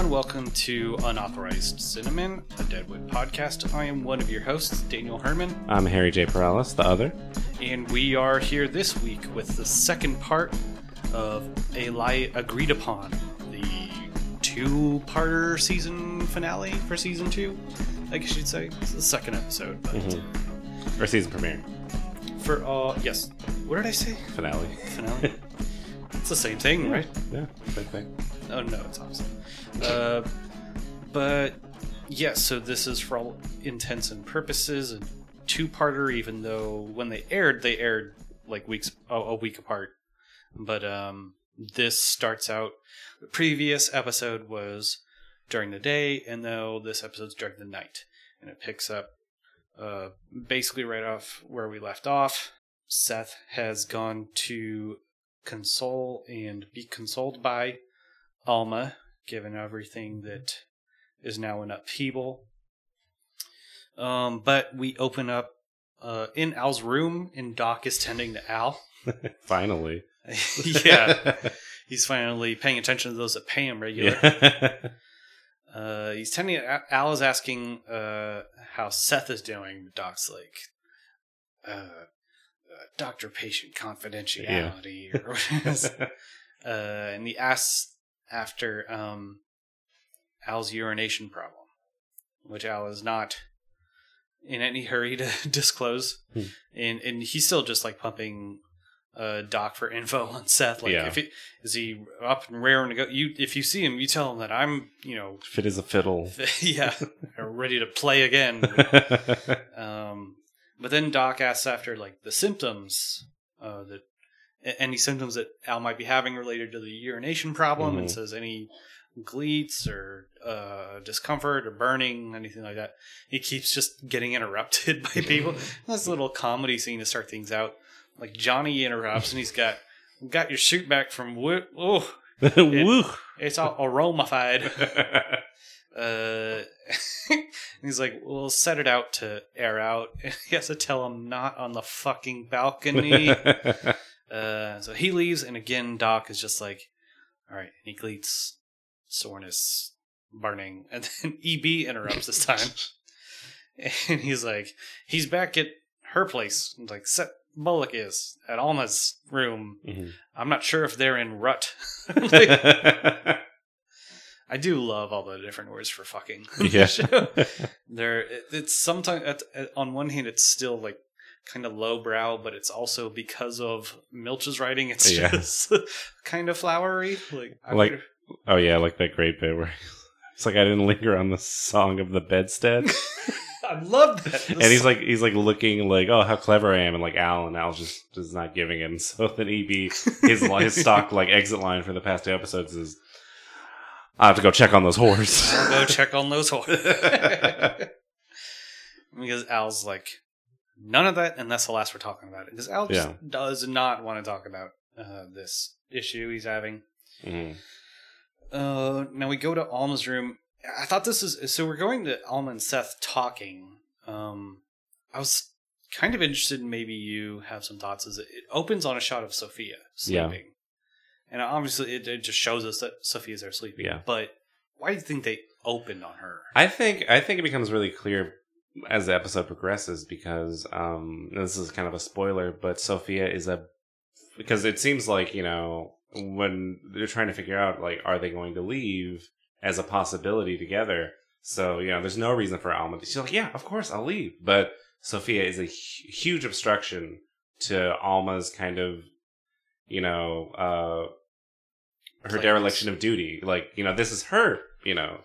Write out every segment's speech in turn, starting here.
Everyone. Welcome to Unauthorized Cinnamon, a Deadwood podcast. I am one of your hosts, Daniel Herman, I'm Harry J. Perales, the other. and we are here this week with the second part of a lie agreed upon, the two-parter season finale for season two. I guess you'd say it's the second episode, but mm-hmm. Or season premiere. for all yes, what did I say? Finale. Finale. The same thing, right? Yeah, same thing. Oh no, it's awesome. Uh, but yeah, so this is for all intents and purposes a two-parter. Even though when they aired, they aired like weeks a, a week apart. But um, this starts out. The previous episode was during the day, and though this episode's during the night, and it picks up uh, basically right off where we left off. Seth has gone to console and be consoled by Alma, given everything that is now in upheaval. Um, but we open up uh, in Al's room, and Doc is tending to Al. Finally. yeah, he's finally paying attention to those that pay him regularly. yeah. Uh, he's tending. Al is asking uh, how Seth is doing. Doc's like, uh, doctor-patient confidentiality, or what it is. uh, and he asks after um, Al's urination problem, which Al is not in any hurry to disclose, Hmm. and and he's still just like pumping uh, Doc for info on Seth. Like, Yeah. if he is he up and raring to go, you if you see him, you tell him that I'm, you know, Fit as a fiddle. yeah, ready to play again. Um, but then Doc asks after like the symptoms uh, that any symptoms that Al might be having related to the urination problem, and Mhm. says any gleets or uh, discomfort or burning, anything like that. He keeps just getting interrupted by people. This little comedy scene to start things out. Like Johnny interrupts, and he's got got your suit back from wo- oh, Woo. it's all aromafied. Uh, he's like, "We'll set it out to air out." And he has to tell him not on the fucking balcony. uh, so he leaves, and again, Doc is just like, "All right." And he gleets, soreness, burning, and then EB interrupts this time, and he's like, "He's back at her place." I'm like, "Seth Bullock is at Alma's room. Mhm. I'm not sure if they're in rut." Like, I do love all the different words for fucking. Yeah. There, it, it's sometimes at, at, on one hand, it's still like kind of lowbrow, but it's also because of Milch's writing, it's Yeah. just kind of flowery. Like, I Like- would- oh yeah, like that great bit where it's like I didn't linger on the song of the bedstead. I love that. and he's like he's like looking like oh how clever I am and like Al and Al just just not giving him so then EB his his stock like exit line for the past two episodes is I have to go check on those whores go check on those horses. because Al's like, none of that, and that's the last we're talking about it. Because Al just Yeah. does not want to talk about uh, this issue he's having. Mhm. Uh, now we go to Alma's room. I thought this is so. We're going to Alma and Seth talking. Um, I was kind of interested in maybe you have some thoughts. As it, it opens on a shot of Sophia Yeah. sleeping, and obviously it, it just shows us that Sophia's there sleeping. Yeah. But why do you think they opened on her? I think I think it becomes really clear as the episode progresses because um this is kind of a spoiler but Sophia is a because it seems like you know when they're trying to figure out like are they going to leave as a possibility together so you know there's no reason for Alma she's like yeah of course I'll leave but Sophia is a huge obstruction to Alma's kind of you know uh her Plans. dereliction of duty like you know this is her you know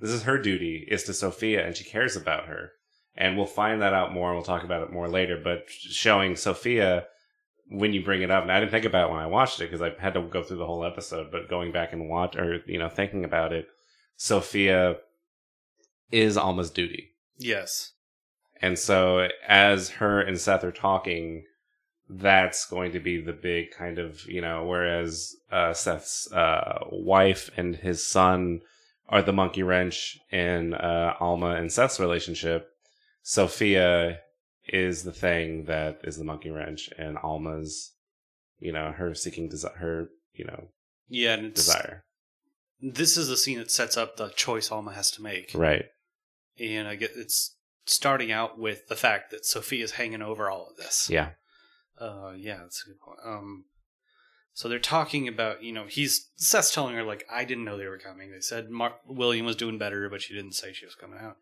this is her duty is to Sophia and she cares about her. And we'll find that out more and we'll talk about it more later. But showing Sophia when you bring it up, and I didn't think about it when I watched it because I had to go through the whole episode, but going back and watch or, you know, thinking about it, Sophia is Alma's duty. Yes. And so as her and Seth are talking, that's going to be the big kind of, you know, whereas uh, Seth's uh, wife and his son are the monkey wrench in uh, Alma and Seth's relationship, Sophia is the thing that is the monkey wrench and Alma's, you know, her seeking desire, her, you know, Yeah, desire. this is the scene that sets up the choice Alma has to make, Right. and I get it's starting out with the fact that Sophia's hanging over all of this. Yeah. Uh, yeah, that's a good point. Um, so they're talking about, you know, he's Seth's telling her like, I didn't know they were coming. They said Mar- William was doing better, but she didn't say she was coming out.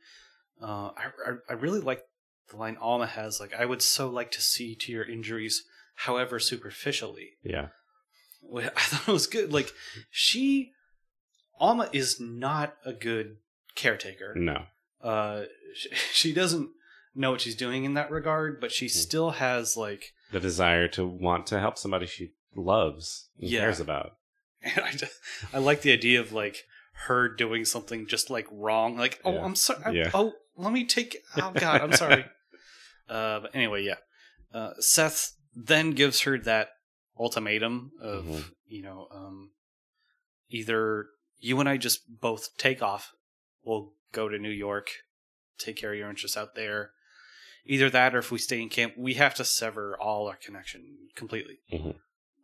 Uh, I, I I really like the line Alma has, like, I would so like to see to your injuries, however superficially. Yeah. Wh- I thought it was good. Like, she, Alma is not a good caretaker No. uh she, she doesn't know what she's doing in that regard but she Mhm. still has like The desire to want to help somebody she loves and Yeah. cares about. and I, just, I like the idea of like her doing something just like wrong like oh Yeah. i'm sorry Yeah. oh let me take oh god i'm sorry uh but anyway yeah uh seth then gives her that ultimatum of Mhm. you know um either you and i just both take off we'll go to new york take care of your interests out there either that or if we stay in camp we have to sever all our connection completely. Mhm.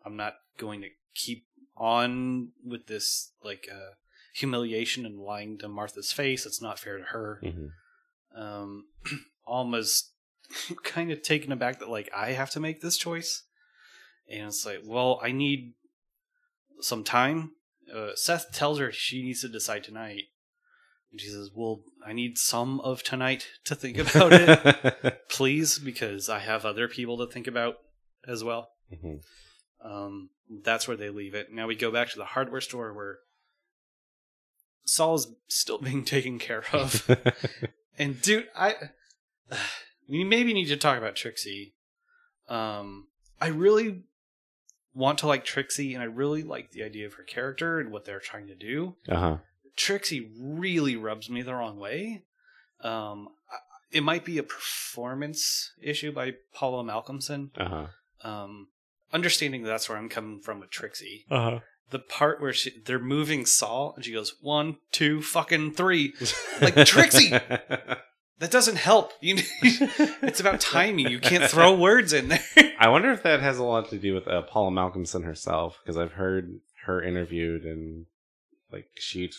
i'm not going to keep on with this like uh humiliation and lying to martha's face. It's not fair to her. Mhm. um alma's kind of taken aback that like i have to make this choice. And it's like well i need some time. Uh, seth tells her she needs to decide tonight and she says well i need some of tonight to think about it please because i have other people to think about as well Mhm. um, that's where they leave it. Now we go back to the hardware store where Saul's still being taken care of. and dude, I we maybe need to talk about Trixie. Um, I really want to like Trixie, and I really like the idea of her character and what they're trying to do. uh-huh. Trixie really rubs me the wrong way. Um, it might be a performance issue by Paula Malcolmson. Uh-huh. Um, understanding that's where I'm coming from with Trixie. Uh-huh. The part where she they're moving Saul and she goes one, two, fucking three. Like, Trixie! That doesn't help. You it's about timing. You can't throw words in there. I wonder if that has a lot to do with uh, Paula Malcolmson herself, because I've heard her interviewed and like she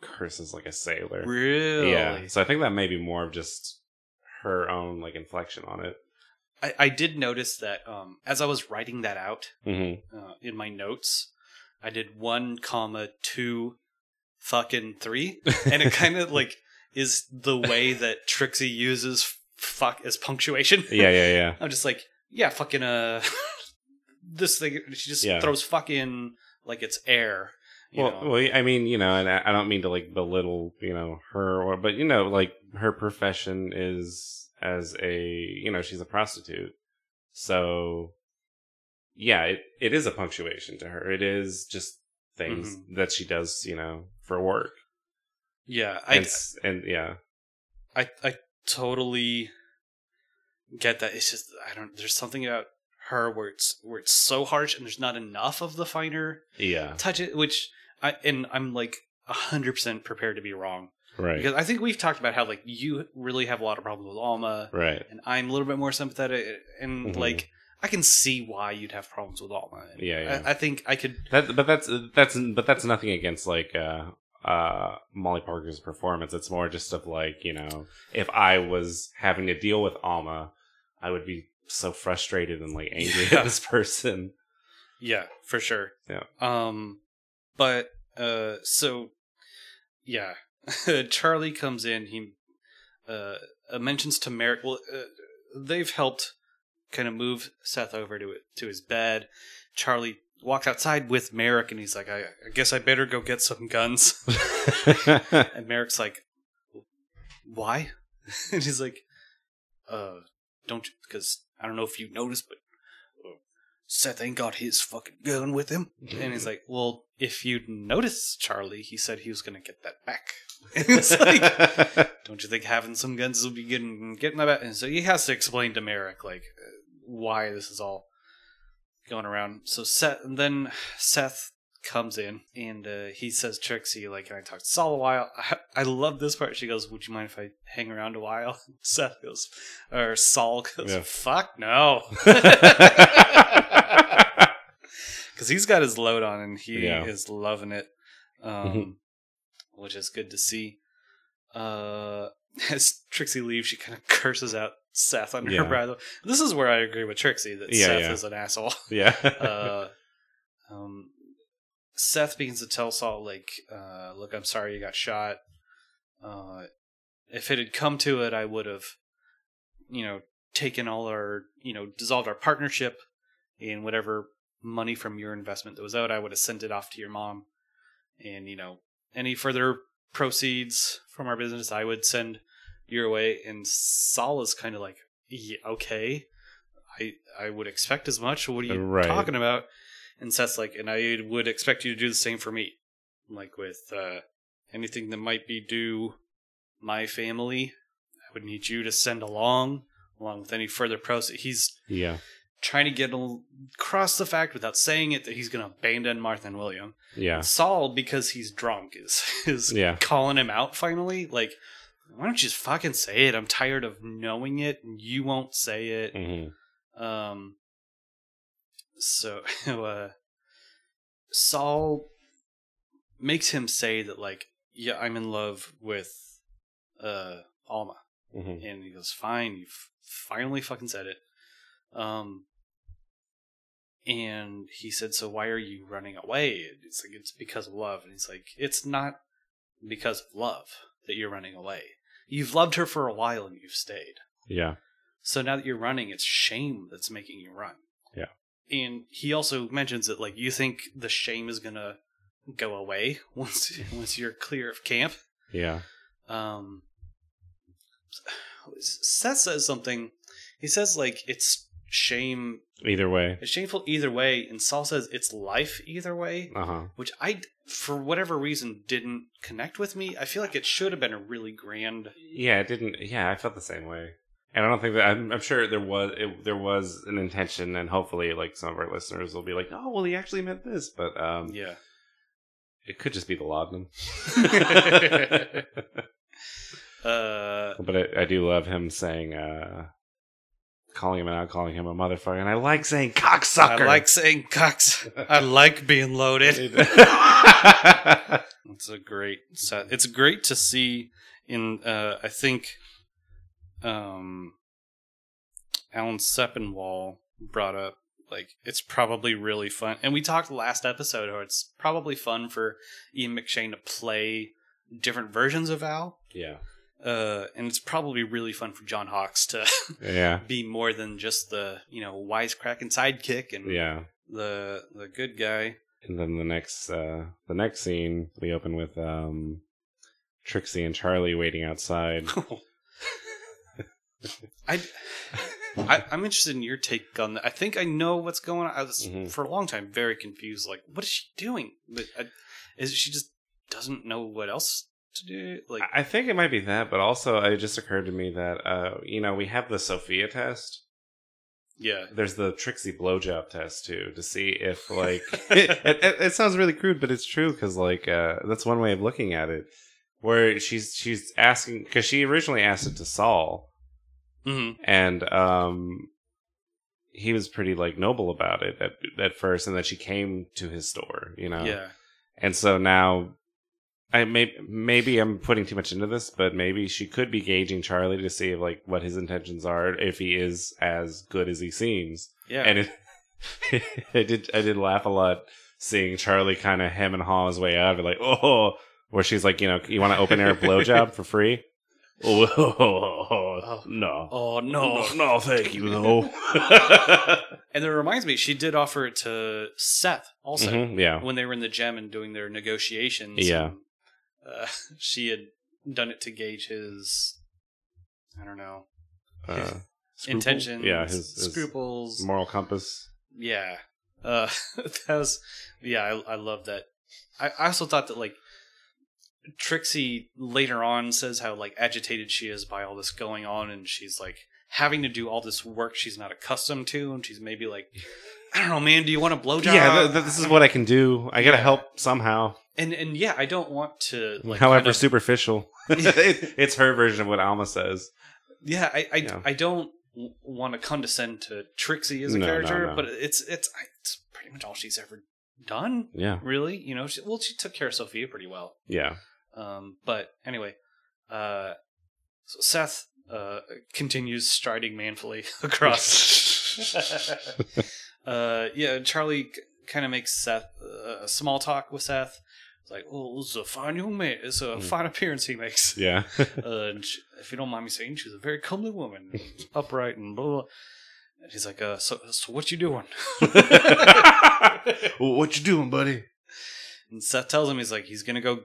curses like a sailor. really? Yeah, so I think that may be more of just her own like inflection on it. I, I did notice that um, as I was writing that out Mm-hmm. uh, in my notes, I did one comma two, fucking three, and it kind of like is the way that Trixie uses fuck as punctuation. Yeah, yeah, yeah. I'm just like, yeah, fucking uh, this thing. She just Yeah. throws fucking like it's air. Well, know? well, I mean, you know, and I don't mean to like belittle, you know, her, or, but you know, like her profession is as a, you know, she's a prostitute, so yeah, it, it is a punctuation to her. It is just things mm-hmm. that she does, you know, for work. yeah, I, And, and yeah, I, I totally get that. It's just I don't. There's something about her where it's where it's so harsh and there's not enough of the finer yeah, touch it. Which I and I'm like hundred percent prepared to be wrong right, because I think we've talked about how like you really have a lot of problems with Alma right, and I'm a little bit more sympathetic and Mhm. like I can see why you'd have problems with Alma. And Yeah, yeah. I, I think I could. That, but that's that's but that's nothing against like uh uh Molly Parker's performance. It's more just of like you know if I was having to deal with Alma, I would be so frustrated and like angry Yeah. at this person. Yeah, for sure. Yeah. Um, but uh, so yeah, Charlie comes in. He uh, uh mentions to Merrick. Well, uh, they've helped kind of move Seth over to it to his bed. Charlie walks outside with Merrick, and he's like, "I, I guess I better go get some guns." and Merrick's like, "Why?" and he's like, "Uh, don't because I don't know if you noticed, but." Seth ain't got his fucking gun with him. And he's like, Well, if you'd noticed, Charlie, he said he was going to get that back. And it's like, Don't you think having some guns will be getting, getting that back? And so he has to explain to Merrick, like, uh, why this is all going around. So Seth, and then Seth comes in and uh, he says, Trixie, like, can I talk to Saul a while? I, I love this part. She goes, Would you mind if I hang around a while? Seth goes, or Saul goes, Yeah. Fuck no. Because he's got his load on and he Yeah. is loving it. um, which is good to see. Uh, as Trixie leaves, she kind of curses out Seth under Yeah. her breath. This is where I agree with Trixie that Yeah, Seth is an asshole. Yeah. uh, um, Seth begins to tell Saul, like, uh, "Look, I'm sorry you got shot. Uh, if it had come to it, I would have, you know, taken all our, you know, dissolved our partnership, and whatever money from your investment that was out, I would have sent it off to your mom, and you know, any further proceeds from our business, I would send your way." And Saul is kind of like, yeah, "Okay." I, I would expect as much. What are you Right. talking about? And Seth's like, and I would expect you to do the same for me. Like with uh, anything that might be due my family, I would need you to send along, along with any further proceeds. He's yeah. Trying to get across the fact without saying it that he's going to abandon Martha and William. Yeah. Saul, because he's drunk, is is Yeah. calling him out finally. Like, why don't you just fucking say it? I'm tired of knowing it, and you won't say it. hmm Um. So, uh, Saul makes him say that, like, yeah, I'm in love with, uh, Alma, hmm and he goes, "Fine, you finally fucking said it." Um. And he said, "So why are you running away?" It's like it's because of love, and he's like, "It's not because of love that you're running away. You've loved her for a while, and you've stayed." Yeah. So now that you're running, it's shame that's making you run. Yeah. And he also mentions that like you think the shame is gonna go away once once you're clear of camp. Yeah. Um Seth says something. He says like it's shame Either way. it's shameful either way, and Saul says it's life either way, Uh huh. which I for whatever reason didn't connect with me. I feel like it should have been a really grand Yeah, it didn't. Yeah, I felt the same way, and I don't think that. I'm, I'm sure there was it, there was an intention, and hopefully, like some of our listeners will be like, "Oh, well, he actually meant this," but um, yeah. it could just be the laudanum. Uh but I, I do love him saying, uh, calling him out, calling him a motherfucker, and I like saying cocksucker. I like saying cocks. I like being loaded. It's a great set. It's great to see in uh I think um Alan Sepinwall brought up like it's probably really fun. And we talked last episode how it's probably fun for Ian McShane to play different versions of Al. yeah, Uh and it's probably really fun for John Hawkes to yeah, be more than just the, you know, wisecracking sidekick and yeah. the the good guy. And then the next, uh, the next scene, we open with um, Trixie and Charlie waiting outside. I, I I'm interested in your take on that. I think I know what's going on. I was Mhm. for a long time very confused. Like, what is she doing? But I, is she just doesn't know what else to do? Like, I think it might be that, but also it just occurred to me that uh, you know we have the Sophia test. yeah, There's the Trixie blowjob test too to see if like it, it, it sounds really crude, but it's true because like uh, that's one way of looking at it. Where she's she's asking because she originally asked it to Saul, hmm and um, he was pretty like noble about it at at first, and then she came to his store, you know. yeah, And so now, I may maybe I'm putting too much into this, but maybe she could be gauging Charlie to see if, like what his intentions are, if he is as good as he seems. yeah. And it, I did I did laugh a lot seeing Charlie kind of hem and haw his way out of it, like oh, where she's like, you know, you want to open air blowjob for free? Oh, no. oh No, no! no, thank you, though. And it reminds me, she did offer it to Seth also Mhm, yeah, when they were in the Gem and doing their negotiations. Yeah. Uh, she had done it to gauge his, I don't know, uh, scruple? intentions, yeah, his, his scruples, moral compass. Yeah. Uh that was yeah, I I love that. I, I also thought that like Trixie later on says how like agitated she is by all this going on and she's like having to do all this work she's not accustomed to and she's maybe like I don't know, man, do you want a blowjob? Yeah, th- th- this is what I can do. I gotta help somehow, and and yeah, I don't want to like however kind of- superficial. it, it's her version of what Alma says. yeah, I I, Yeah. I don't want to condescend to Trixie as a No, no, character, no. but it's it's it's pretty much all she's ever done. Yeah. Really, you know, she, well, she took care of Sophia pretty well. Yeah. Um, but anyway, uh, so Seth uh, continues striding manfully across. Uh, yeah, Charlie kind of makes Seth uh, small talk with Seth. It's like, oh, it's a fine young man. It's a Mm. fine appearance he makes. yeah. Uh, she, if you don't mind me saying, she's a very comely woman, upright and blah. blah. And he's like, uh, so, so what you doing? what you doing, buddy? And Seth tells him he's like he's gonna go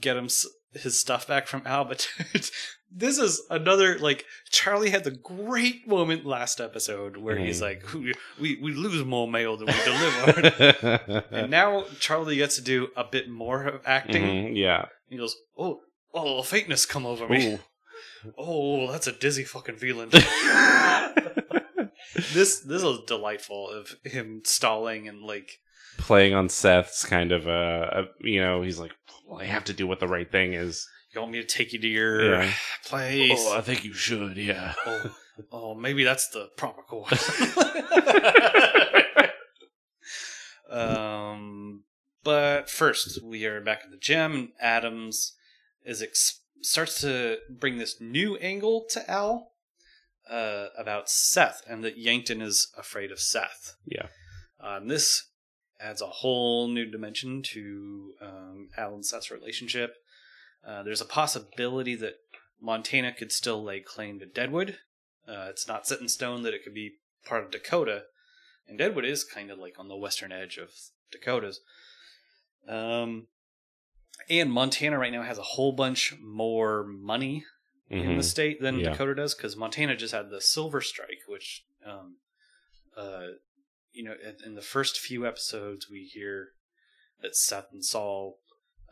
get him s- his stuff back from Al. But this is another like Charlie had the great moment last episode where he's Mhm. like, we, we we lose more mail than we deliver. and now Charlie gets to do a bit more of acting. Mhm, Yeah. He goes, oh oh, faintness come over me. Ooh. Oh, that's a dizzy fucking feeling. this this is delightful of him stalling and like Playing on Seth's kind of, uh, uh, you know, he's like, well, I have to do what the right thing is. you want me to take you to your Yeah. place. Oh, I think you should, yeah. oh, oh, maybe that's the proper course. um, but first, we are back at the Gem, and Adams is ex- starts to bring this new angle to Al uh, about Seth, and that Yankton is afraid of Seth. Yeah. Um, this adds a whole new dimension to um, Al and Seth's relationship. Uh, there's a possibility that Montana could still lay claim to Deadwood. Uh, it's not set in stone that it could be part of Dakota, and Deadwood is kind of like on the western edge of Dakotas. Um, and Montana right now has a whole bunch more money in Mhm. the state than Yeah. Dakota does because Montana just had the Silver Strike, which, um, uh, you know, in, in the first few episodes we hear that Seth and Saul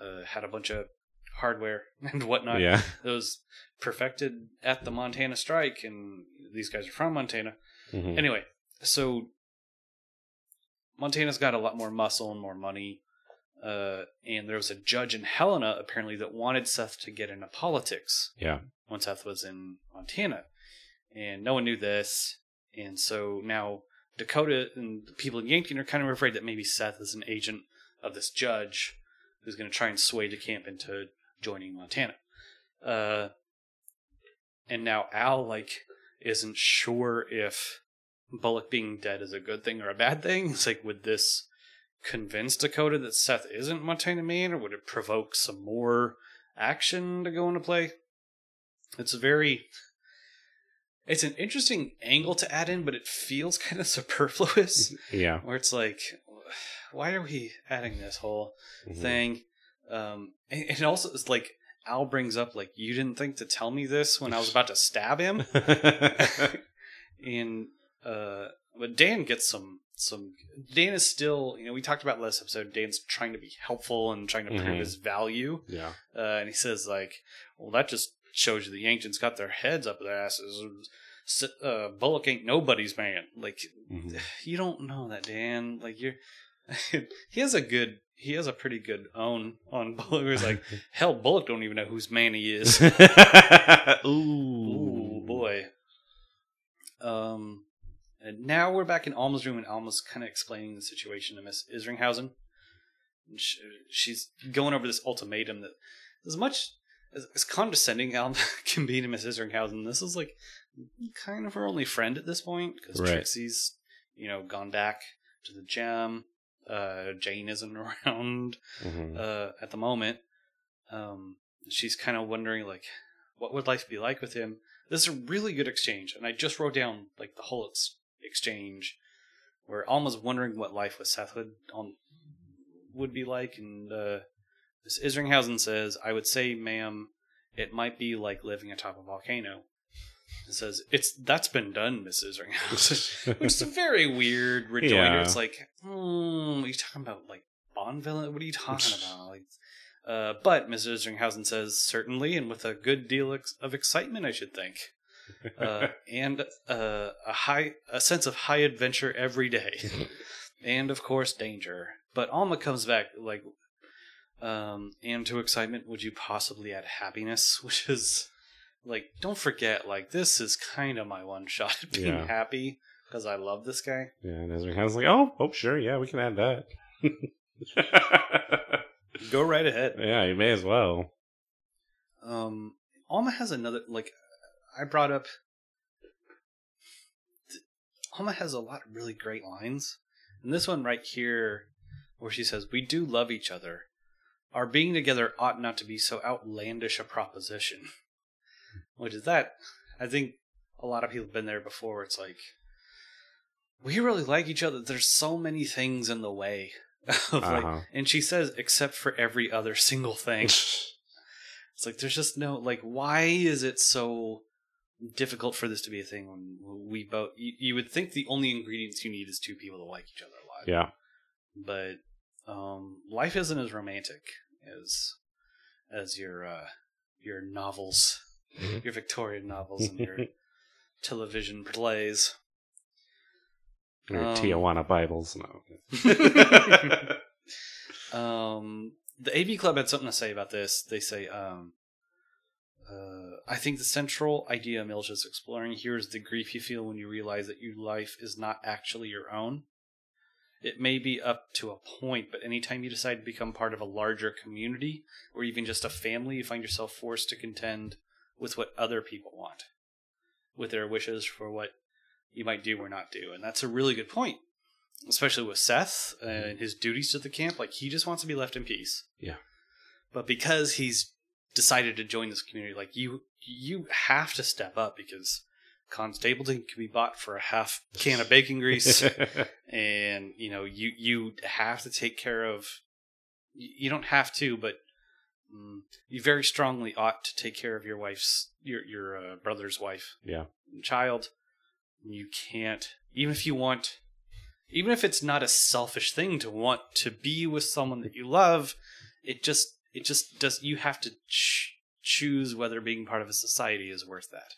uh, had a bunch of hardware and whatnot Yeah. that was perfected at the Montana strike, and these guys are from Montana. Mhm. Anyway, so Montana's got a lot more muscle and more money. Uh, and there was a judge in Helena apparently that wanted Seth to get into politics Yeah. when Seth was in Montana. And no one knew this. And so now Dakota and the people in Yankton are kind of afraid that maybe Seth is an agent of this judge who's going to try and sway DeCamp into joining Montana. Uh, and now Al, like, isn't sure if Bullock being dead is a good thing or a bad thing. It's like, would this convince Dakota that Seth isn't Montana man, or would it provoke some more action to go into play? It's very it's an interesting angle to add in, but it feels kind of superfluous. Yeah. where it's like, why are we adding this whole Mhm. thing? Um, and, and also, it's like Al brings up, like, you didn't think to tell me this when I was about to stab him, and uh, but Dan gets some some. Dan is still, you know, we talked about last episode. Dan's trying to be helpful and trying to prove Mhm. his value. yeah. Uh, and he says like, "Well, that just shows you the Yankees got their heads up their asses. Uh, Bullock ain't nobody's man. Like, Mhm. you don't know that, Dan. Like, you're. he has a good. He has a pretty good own on Bullock. He's like, hell, Bullock don't even know whose man he is. Ooh. Ooh, boy. Um, and now we're back in Alma's room, and Alma's kind of explaining the situation to Miss Isringhausen. And sh she's going over this ultimatum that, as much as, as condescending Alma can be to Miss Isringhausen, this is like kind of her only friend at this point because Right. Trixie's, you know, gone back to the gem. Uh, Jane isn't around Mhm. uh, at the moment. Um, she's kind of wondering, like, what would life be like with him? This is a really good exchange, and I just wrote down like the whole ex- exchange where Alma's wondering what life with Seth would on would be like, and uh, this Isringhausen says, "I would say, ma'am, it might be like living atop a volcano." It says, "It's that's been done, Miss Isringhausen," which is a very weird rejoinder. Yeah. It's like, hmm, what are you talking about? Like Bonneville? What are you talking about? Like, uh, but Mrs. Isringhausen says certainly, and with a good deal ex- of excitement, I should think, uh, and uh, a high a sense of high adventure every day, and of course danger. But Alma comes back like, um, and to excitement, would you possibly add happiness? Which is like, don't forget, like this is kind of my one shot at being Yeah. happy because I love this guy. yeah, and Ezra was like, oh, oh, sure, yeah, we can add that. Go right ahead. yeah, you may as well. Um, Alma has another like I brought up. Alma has a lot of really great lines, and this one right here, where she says, "We do love each other. Our being together ought not to be so outlandish a proposition." Which is that? I think a lot of people have been there before. It's like we really like each other. There's so many things in the way of like, Uh-huh. and she says, except for every other single thing. It's like there's just no like why is it so difficult for this to be a thing when we both you, you would think the only ingredients you need is two people to like each other a lot. yeah. But um life isn't as romantic as as your uh your novels, Mhm. your Victorian novels and your television plays. Or Um, Tijuana Bibles. No. Um, the AV Club had something to say about this. They say, um, uh, I think the central idea Milch is exploring here is the grief you feel when you realize that your life is not actually your own. It may be up to a point, but anytime you decide to become part of a larger community or even just a family, you find yourself forced to contend with what other people want, with their wishes for what you might do or not do. And that's a really good point especially with Seth uh, mm-hmm. and his duties to the camp. Like he just wants to be left in peace. Yeah. But because he's decided to join this community, like you, you have to step up because Con Stapleton can be bought for a half can of bacon grease, and you know you you have to take care of. You don't have to, but mm, you very strongly ought to take care of your wife's your your uh, brother's wife yeah. child. You can't, even if you want, even if it's not a selfish thing to want to be with someone that you love, it just, it just does, you have to ch- choose whether being part of a society is worth that.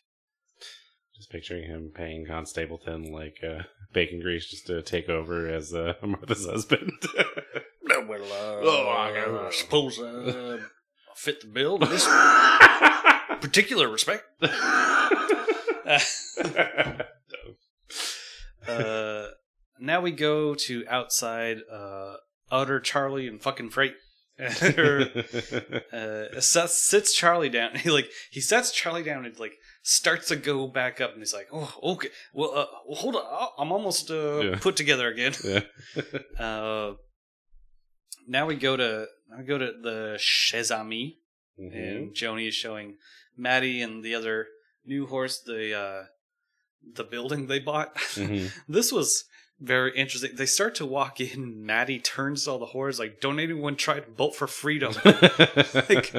Just picturing him paying Con Stapleton like uh, bacon grease just to take over as uh, Martha's husband. Well, uh, Oh, I suppose uh, fit the bill in this particular respect. uh, now we go to outside uh, utter Charlie and fucking freight. uh, Seth sits Charlie down. He like he sets Charlie down and like starts to go back up, and he's like, "Oh, okay. Well, uh, well hold on. I'm almost uh, Yeah. put together again." yeah. Uh, now we go to now we go to the Chez Ami, Mhm. and Joanie is showing Maddie and the other new horse the uh, the building they bought. Mhm. this was very interesting. They start to walk in. Maddie turns to all the whores like, "Don't anyone try to bolt for freedom." like,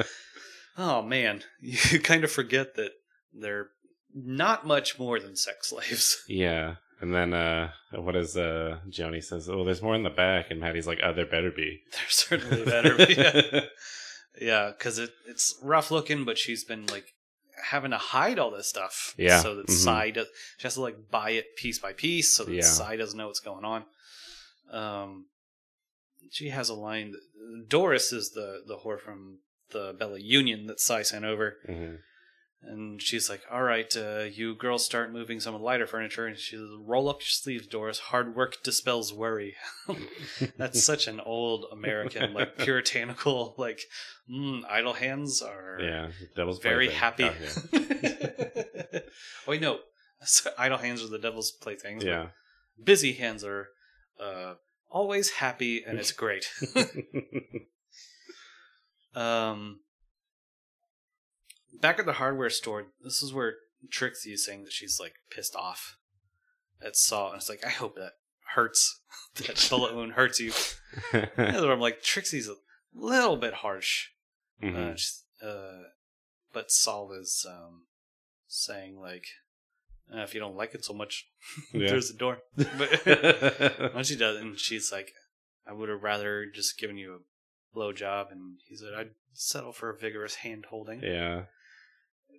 oh man, you kind of forget that they're not much more than sex slaves. yeah. And then uh what is uh Joanie says, Oh, there's more in the back and Maddie's like, Oh, there better be. They're certainly better. yeah, yeah, because it, it's rough looking, but she's been like having to hide all this stuff. Yeah, So that mhm. Cy does, she has to like buy it piece by piece, so that Yeah. Doesn't know what's going on. Um, she has a line. That, Doris is the the whore from the Bella Union that Cy sent over. Mhm. And she's like, "All right, uh, you girls start moving some of the lighter furniture." And she says, "Roll up your sleeves, Doris. Hard work dispels worry." That's such an old American, like puritanical, like mm, idle hands are Yeah. Devil's very happy. oh wait, no, So idle hands are the devil's playthings. yeah. busy hands are uh, always happy, and it's great. Um, back at the hardware store, this is where Trixie is saying that she's like pissed off at Saul, and it's like I hope that hurts. that bullet wound hurts you. That's where I'm like Trixie's a little bit harsh, uh, Mhm. just, uh, but Saul is um, saying like, uh, if you don't like it so much, Yeah. there's the door. But when she does, and she's like, I would have rather just given you a blow job, and he said I'd settle for a vigorous hand holding. yeah.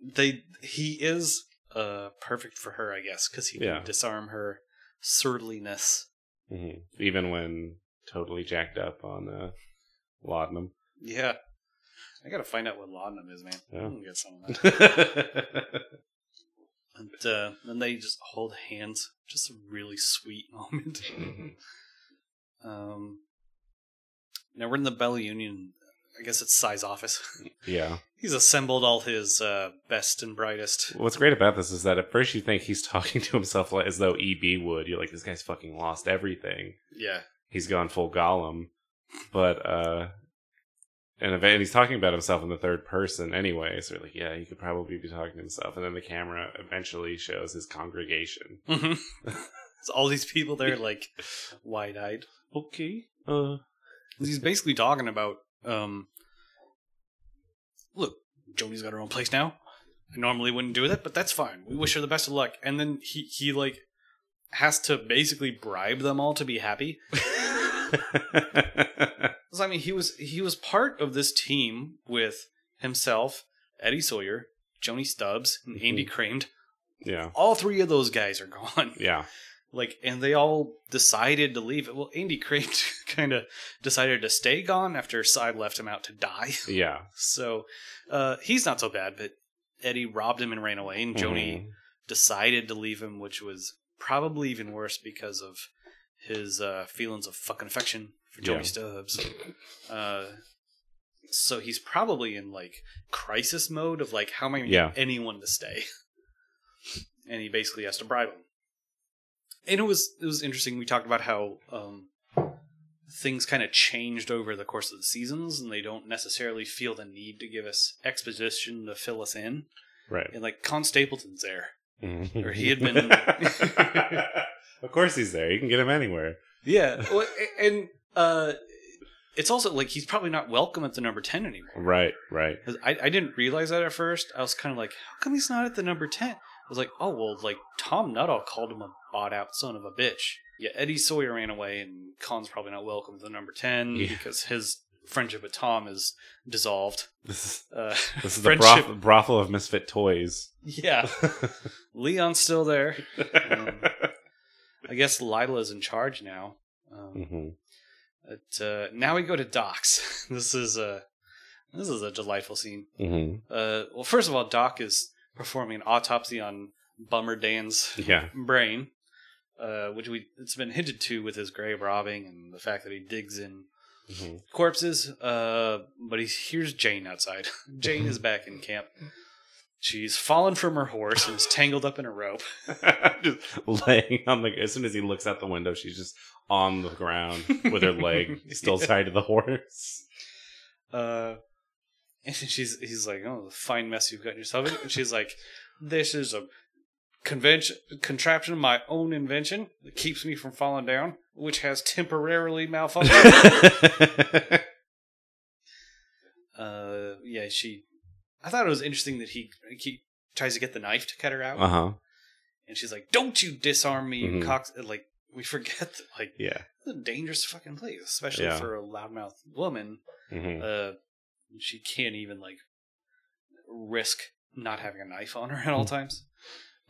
They he is uh perfect for her, I guess, because he Yeah. can disarm her surliness. Mhm. Even when totally jacked up on uh, laudanum. Yeah, I gotta find out what laudanum is, man. Yeah. I'm gonna get some of that. and uh, then they just hold hands. Just a really sweet moment. um, Now we're in the Bella Union. I guess it's Cy's office. Yeah. He's assembled all his uh, best and brightest. What's great about this is that at first you think he's talking to himself like, as though EB would. You're like, this guy's fucking lost everything. Yeah. He's gone full Gollum. But, uh, and and he's talking about himself in the third person anyway. So you're like, yeah, he could probably be talking to himself. And then the camera eventually shows his congregation. Mhm. so all these people there, like wide eyed. Okay. Uh, He's basically talking about, um, look, Joanie's got her own place now. I normally wouldn't do that, but that's fine. We wish her the best of luck. And then he he like has to basically bribe them all to be happy. 'Cause, I mean, he was he was part of this team with himself, Eddie Sawyer, Joanie Stubbs, and Andy Cramed. yeah. All three of those guys are gone. Yeah. Like, and they all decided to leave. It. Well, Andy Cramed kind of decided to stay gone after Side left him out to die. Yeah. So uh, he's not so bad, but Eddie robbed him and ran away, and Joanie Mhm. decided to leave him, which was probably even worse because of his uh, feelings of fucking affection for Joanie Yeah. Stubbs. Uh, so he's probably in like crisis mode of like, how am I going to Yeah. get anyone to stay? and he basically has to bribe him. And it was it was interesting. We talked about how um, things kind of changed over the course of the seasons, and they don't necessarily feel the need to give us exposition to fill us in. Right. And like Con Stapleton's there. Mhm. Or he had been- of course he's there. You can get him anywhere. Yeah, well, and uh, it's also like he's probably not welcome at the number ten anymore. Right, right. I, I didn't realize that at first. I was kind of like, how come he's not at the number ten? I was like, oh well, like Tom Nuttall called him a bought out son of a bitch. Yeah, Eddie Sawyer ran away, and Con's probably not welcome to the number ten Yeah. because his friendship with Tom is dissolved. This is Uh, this is the friendship, broth- brothel of misfit toys. yeah. Leon's still there. Um, I guess Lila's in charge now. Um, Mhm. But uh, now we go to Doc's. this is a this is a delightful scene. Mhm. Uh, well, first of all, Doc is performing an autopsy on Bummer Dan's Yeah. brain, uh, which we it's been hinted to with his grave robbing and the fact that he digs in Mhm. corpses. Uh, but he hears Jane outside. Jane is back in camp. She's fallen from her horse and is tangled up in a rope. just laying on the. As soon as he looks out the window, she's just on the ground with her leg still Yeah. tied to the horse. Uh, and she's he's like, "Oh, the fine mess you've gotten yourself in." And she's like, "This is a convention contraption of my own invention that keeps me from falling down, which has temporarily malfunctioned." uh, yeah, she. I thought it was interesting that he he tries to get the knife to cut her out, uh huh. and she's like, "Don't you disarm me, you Mhm. cocks!" Like we forget that like Yeah. it's a dangerous fucking place, especially Yeah. for a loudmouth woman Mhm. uh, she can't even like risk not having a knife on her at all times.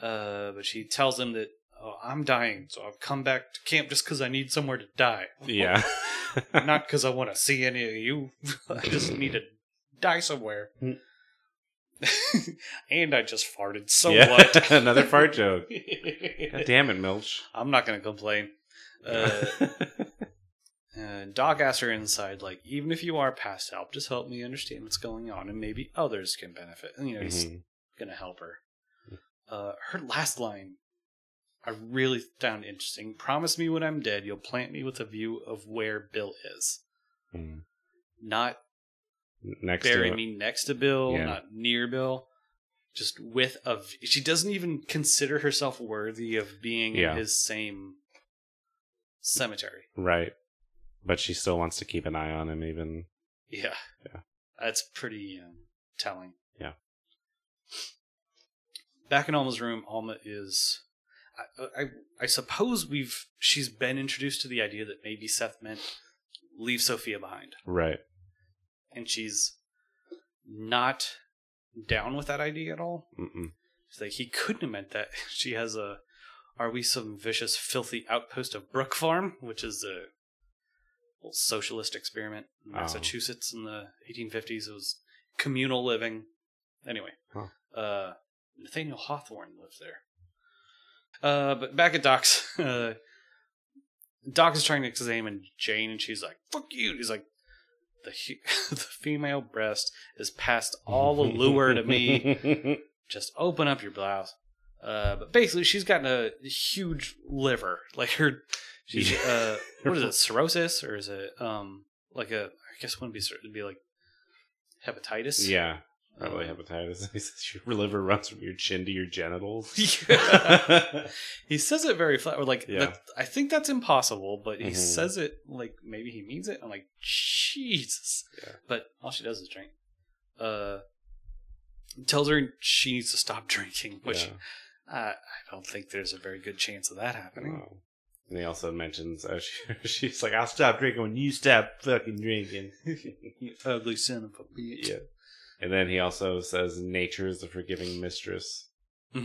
Uh, but she tells him that oh, I'm dying, so I've come back to camp just because I need somewhere to die. Yeah. not because I want to see any of you. I just need to die somewhere. And I just farted. So yeah. what? Another fart joke. God damn it, Milch. I'm not gonna complain. Uh, Uh, Doc asks her inside, like, even if you are past help, just help me understand what's going on, and maybe others can benefit. And, you know, he's Mhm. gonna help her. Uh, her last line, I really found interesting. Promise me when I'm dead, you'll plant me with a view of where Bill is. Mhm. Not Next bury me next to Bill, Yeah. not near Bill. Just with a. v- She doesn't even consider herself worthy of being Yeah. in his same cemetery. Right. But she still wants to keep an eye on him, even. Yeah. Yeah. That's pretty um, telling. Yeah. Back in Alma's room, Alma is. I, I I suppose we've she's been introduced to the idea that maybe Seth meant leave Sophia behind, Right. and she's not down with that idea at all. Mm-mm. She's like, he couldn't have meant that. She has a. Are we some vicious, filthy outpost of Brook Farm, which is a little socialist experiment in Oh. Massachusetts in the 1850s? It was communal living. Anyway, Huh. uh, Nathaniel Hawthorne lives there. Uh, but back at Doc's, uh, Doc is trying to examine Jane, and she's like, "Fuck you." He's like, the the female breast is past all allure to me. Just open up your blouse. Uh, but basically, she's got a huge liver. Like her, she's uh, what is it? Cirrhosis or is it um like a? I guess it wouldn't be it'd be like hepatitis. yeah, probably Um, hepatitis. He says your liver runs from your chin to your genitals. he says it very flat. Or like, Yeah. that, I think that's impossible, but he Mhm. says it like maybe he means it. I'm like, Jesus. Yeah. But all she does is drink. Uh, tells her she needs to stop drinking, which. I, I don't think there's a very good chance of that happening. Wow. And he also mentions uh, she, she's like, "I'll stop drinking when you stop fucking drinking." you ugly son of a bitch. yeah. And then he also says, "Nature is the forgiving mistress."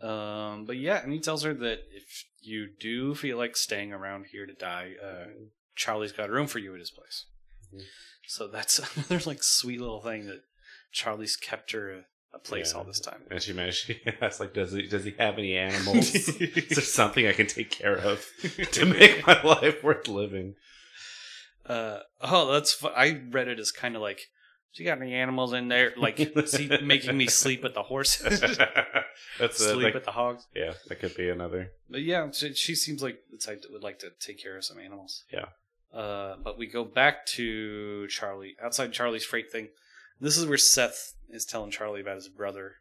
Um, but yeah, and he tells her that if you do feel like staying around here to die, uh, Charlie's got a room for you at his place. Mhm. So that's another like sweet little thing that Charlie's kept her a, a place Yeah. all this time. And she managed. She asks, "Like, does he does he have any animals? is there something I can take care of to make my life worth living?" Uh, oh, that's fu- I read it as kind of like, "Do you got any animals in there?" Like, is he making me sleep with the horses, That's uh, sleep like, with the hogs? yeah, that could be another. But yeah, she, she seems like the type that would like to take care of some animals. Yeah. Uh, but we go back to Charlie outside Charlie's freight thing. This is where Seth is telling Charlie about his brother.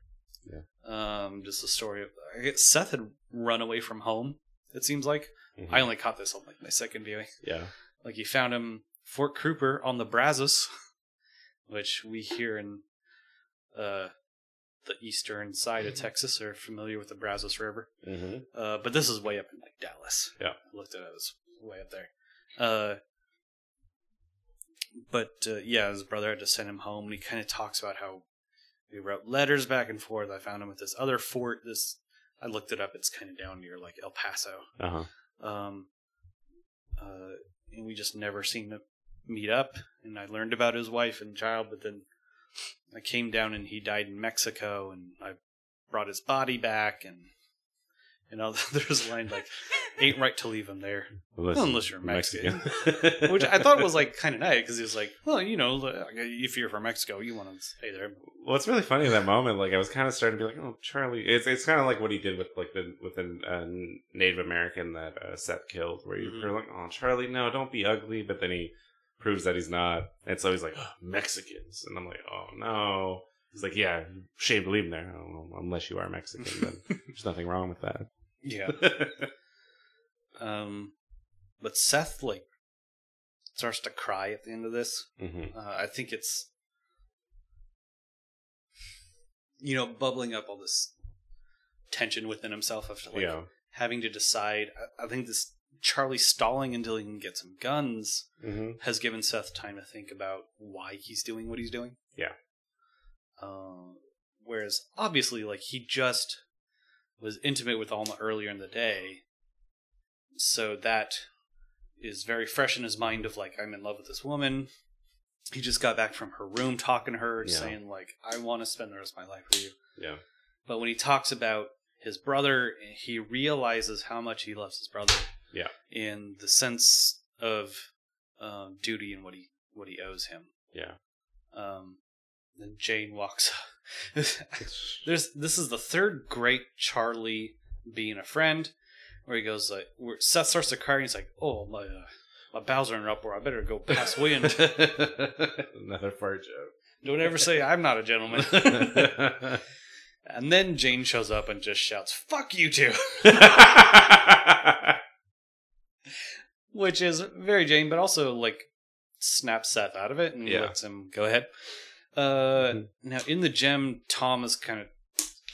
Yeah. Um, just a story of I guess Seth had run away from home. It seems like Mhm. I only caught this on like my second viewing. yeah, Like he found him Fort Crooper on the Brazos, which we here in uh the eastern side of Texas are familiar with the Brazos River. hmm Uh, but this is way up in like Dallas. Yeah. I looked at it, it was way up there. Uh, but uh, yeah, his brother had to send him home, and he kind of talks about how we wrote letters back and forth. I found him at this other fort. This I looked it up. It's kind of down near like El Paso. uh huh, Um, uh, and we just never seemed to meet up. And I learned about his wife and child, but then I came down and he died in Mexico, and I brought his body back, and and all there's a line like, "Ain't right to leave him there," Unless you're Mexican. which I thought was like kind of nice because he was like, "Well, you know, if you're from Mexico, you want to stay there." Well, it's really funny in that moment. Like, I was kind of starting to be like, "Oh, Charlie." It's it's kind of like what he did with like the with the uh, Native American that uh, Seth killed, where you Mhm. were like, "Oh, Charlie, no, don't be ugly," but then he proves that he's not, and so he's like, oh, "Mexicans," and I'm like, "Oh no." He's like, "Yeah, shame to leave him there, oh, well, unless you are Mexican. Then there's nothing wrong with that." Yeah. Um, but Seth like starts to cry at the end of this. hmm Uh, I think it's you know bubbling up all this tension within himself of like yeah. having to decide. I, I think this Charlie stalling until he can get some guns hmm has given Seth time to think about why he's doing what he's doing. Yeah. Uh, whereas obviously, like he just was intimate with Alma earlier in the day, so that is very fresh in his mind. Of like, I'm in love with this woman. He just got back from her room talking to her, Yeah. saying like, I want to spend the rest of my life with you. Yeah. But when he talks about his brother, he realizes how much he loves his brother. Yeah. In the sense of um, duty and what he what he owes him. Yeah. Um, then Jane walks. up. There's this is the third great Charlie being a friend, where he goes like, where Seth starts to cry and he's like, "Oh my, uh, my bowels are up, or I better go pass wind." Another fart joke. Don't ever say I'm not a gentleman. and then Jane shows up and just shouts, "Fuck you two," which is very Jane, but also like snaps Seth out of it and Yeah. lets him go ahead. Uh, now in the Gem, Tom is kind of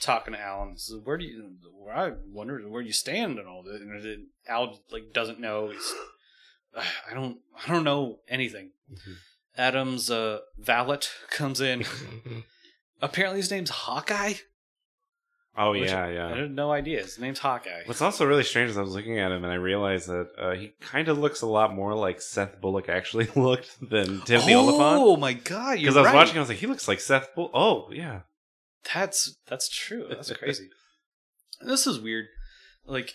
talking to Alan. Says, "Where do you? Where I wonder where you stand and all that." And it- Al like doesn't know. He's, I don't. I don't know anything. Mhm. Adam's uh, valet comes in. Apparently, his name's Hawkeye. oh yeah, I yeah. had no idea. His name's Hawkeye. What's also really strange is I was looking at him and I realized that uh, he kind of looks a lot more like Seth Bullock actually looked than Timothy Olyphant. Oh my god! Because I was right. watching, I was like, he looks like Seth Bullock. Oh yeah, That's that's true. That's crazy. this is weird. Like,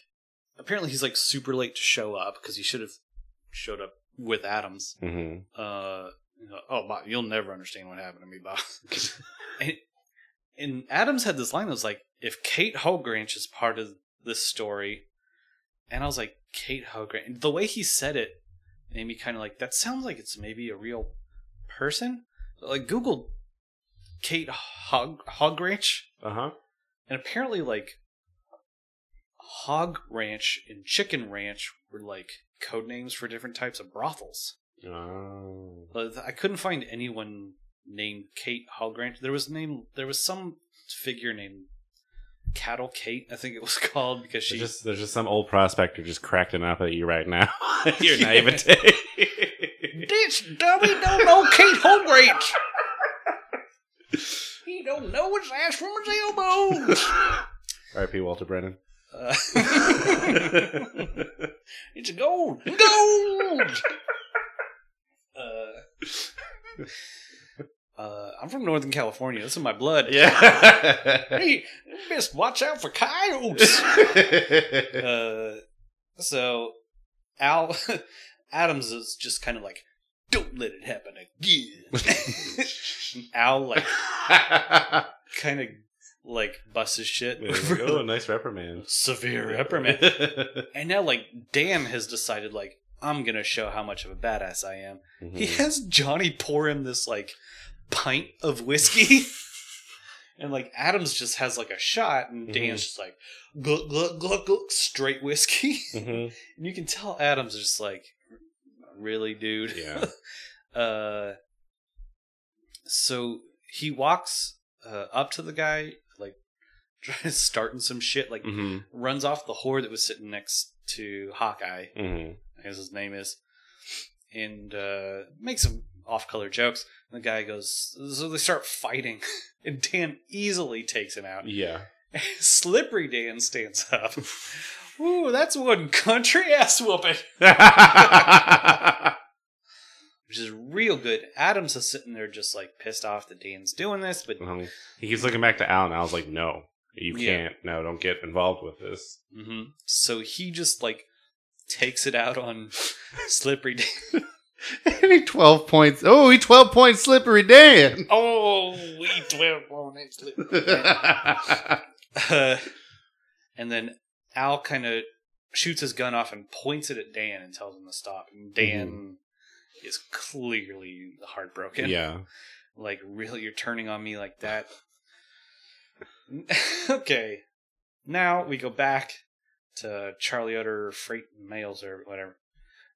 apparently he's like super late to show up because he should have showed up with Adams. hmm Uh, you know, oh, Bob, you'll never understand what happened to me, Bob. and, and Adams had this line that was like, if Kate Hogranch is part of this story, and I was like, Kate Hogranch. The way he said it made me kind of like, that sounds like it's maybe a real person. Like, Google Kate Hog Hogranch, Uh huh. and apparently, like, Hog Ranch and Chicken Ranch were like code names for different types of brothels. Oh. But I couldn't find anyone named Kate Hogranch. There was name. There was some figure named Cattle Kate. I think it was called because she. There's just there's just some old prospector just cracking up at you right now. Your naivete. This dummy don't know Kate Hogranch. he don't know his ass from his elbows. R.I.P. Walter Brennan. Uh, it's gold, gold. Uh, uh, I'm from Northern California. This is my blood. yeah. Hey, best watch out for coyotes. uh, so Al Adams is just kind of like, don't let it happen again. Al like kind of like busts his shit. oh, nice reprimand. Severe reprimand. And now like Dan has decided like I'm gonna show how much of a badass I am. He Mhm. has Johnny pour him this like pint of whiskey. And like Adams just has like a shot, and Mhm. Dan's just like gluck gluck gluck gluck straight whiskey. Mhm. And you can tell Adams is just like, really, dude. Yeah. uh, so he walks uh, up to the guy, like starting some shit, like Mhm. runs off the whore that was sitting next to Hawkeye, Mhm. as his name is, and uh, makes some off-color jokes. And the guy goes, so they start fighting, and Dan easily takes him out. Yeah. Slippery Dan stands up. Ooh, that's one country ass whooping. which is real good. Adams is sitting there just like pissed off that Dan's doing this, but Um, he keeps looking back to Al, and Al's like, "No, you Yeah. can't. No, don't get involved with this." hmm so he just like takes it out on Slippery Dan. he 12 points. Oh, he 12 points slippery Dan. oh, we twelve on it, Uh, and then Al kind of shoots his gun off and points it at Dan and tells him to stop. And mm-hmm. Dan is clearly heartbroken. yeah. Like, really, you're turning on me like that? okay. Now we go back to Charlie Utter Freight Mails or whatever.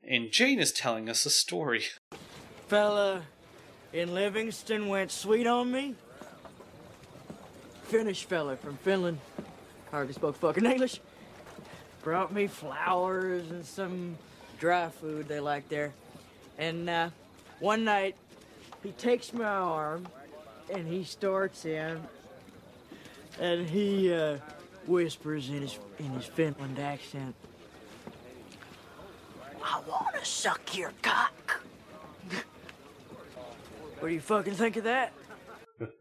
And Jane is telling us a story. Fella in Livingston went sweet on me. Finnish fella from Finland. Hardly spoke fucking English. Brought me flowers and some dry food they like there. And uh, one night, he takes my arm and he starts in and he uh, whispers in his in his Finland accent. I wanna suck your cock. what do you fucking think of that?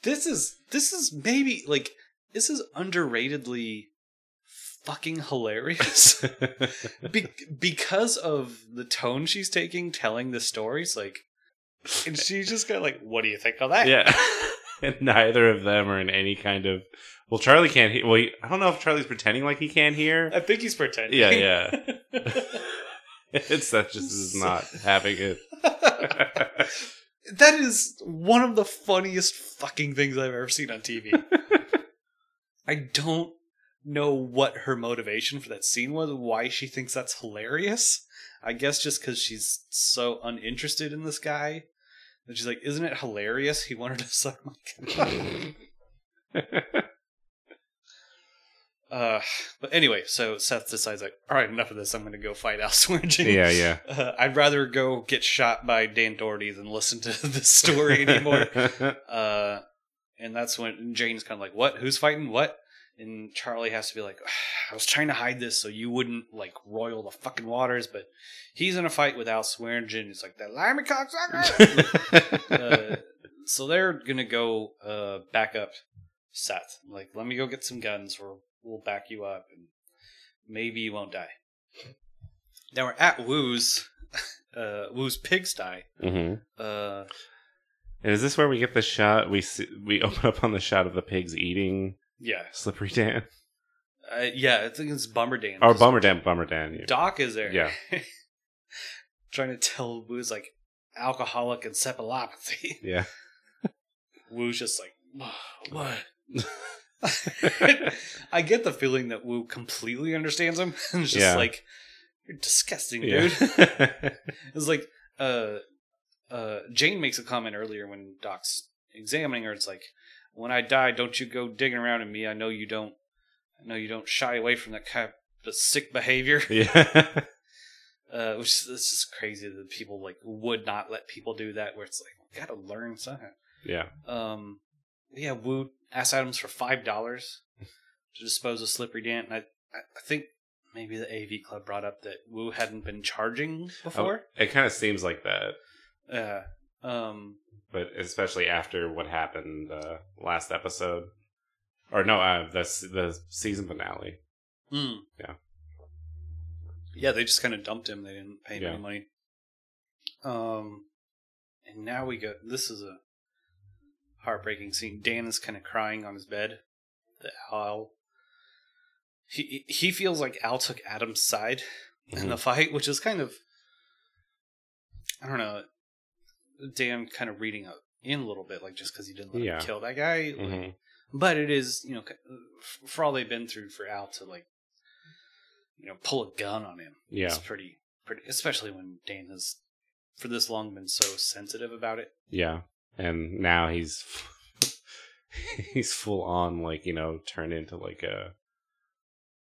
This is this is maybe like this is underratedly fucking hilarious Be- because of the tone she's taking telling the stories like and she's just kind of like what do you think of that yeah. and neither of them are in any kind of. Well, Charlie can't hear. Well, he, I don't know if Charlie's pretending like he can't hear. i think he's pretending Yeah, yeah. it's that just is not having it. that is one of the funniest fucking things I've ever seen on TV. I don't know what her motivation for that scene was, why she thinks that's hilarious. I guess just because she's so uninterested in this guy. And she's like, Isn't it hilarious? He wanted to suck my cock. uh, but anyway, so Seth decides, like, all right, enough of this. I'm going to go fight Al Swearingen. yeah, yeah. Uh, I'd rather go get shot by Dan Dority than listen to this story anymore. uh, and that's when Jane's kind of like, "What? Who's fighting? What?" And Charlie has to be like, "I was trying to hide this so you wouldn't like roil the fucking waters." But he's in a fight with Al Swearingen. He's like, "That limey cocksucker!" uh, so they're gonna go uh, back up Seth. Like, let me go get some guns, or we'll back you up, and maybe you won't die. Now we're at Wu's, uh, Wu's pigsty. hmm Uh, And is this where we get the shot? We see, we open up on the shot of the pigs eating yeah, Slippery Dan uh, yeah. I think it's Bummer Dan. or Bummer Dan. Bummer Dan. yeah. Doc is there. Yeah. Trying to tell Wu's like alcoholic and encephalopathy. Yeah. Wu's just like, what? I get the feeling that Wu completely understands him. and it's just Yeah. like, you're disgusting, Yeah. dude. it's like, uh, uh, Jane makes a comment earlier when Doc's examining her. It's like, when I die, don't you go digging around in me. I know you don't. I know you don't shy away from that kind of sick behavior. yeah. Uh, which this is crazy that people like would not let people do that. Where it's like, gotta learn something. yeah. Um, yeah, Wu asked Adams for five dollars to dispose of Slippery Dan. And I, I think maybe the AV Club brought up that Wu hadn't been charging before. Oh, it kind of seems like that, Yeah. Um. but especially after what happened uh, last episode, or no, uh, the the season finale. mm. Yeah. Yeah, they just kind of dumped him. They didn't pay him Yeah. any money. Um, and now we go. This is a heartbreaking scene. Dan is kind of crying on his bed. The Al. He he feels like Al took Adam's side in the fight, which is kind of I don't know. Dan kind of reading up in a little bit, like just because he didn't let Yeah. him kill that guy. like- Mhm. but it is you know for all they've been through for Al to like you know pull a gun on him. Yeah. It's pretty pretty, especially when Dan has for this long been so sensitive about it. Yeah, and now he's he's full on like you know turned into like a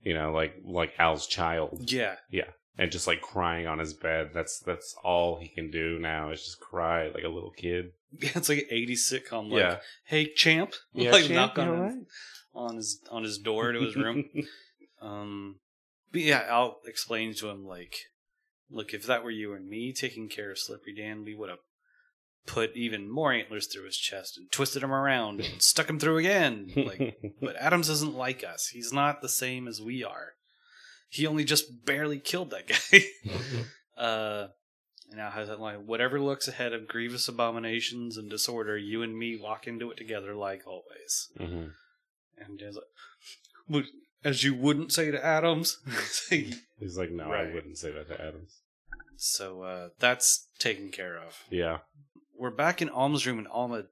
you know like like Al's child Yeah, Yeah, and just like crying on his bed. That's that's all he can do now is just cry like a little kid. it's like an '80s sitcom. Like, yeah, hey champ, yeah. like champ, knock on you his, on his on his door to his room. Um, but yeah, Al explains to him like, look, if that were you and me taking care of Slippery Dan, we would have put even more antlers through his chest and twisted him around and stuck him through again. Like, but Adams isn't like us. He's not the same as we are. He only just barely killed that guy. uh, and now has that line: "Whatever looks ahead of grievous abominations and disorder, you and me walk into it together like always." Mhm. And Dan's like, "But as you wouldn't say to Adams." He's like, no, I wouldn't say that to Adams. so uh, that's taken care of. Yeah, We're back in Alma's room, and Alma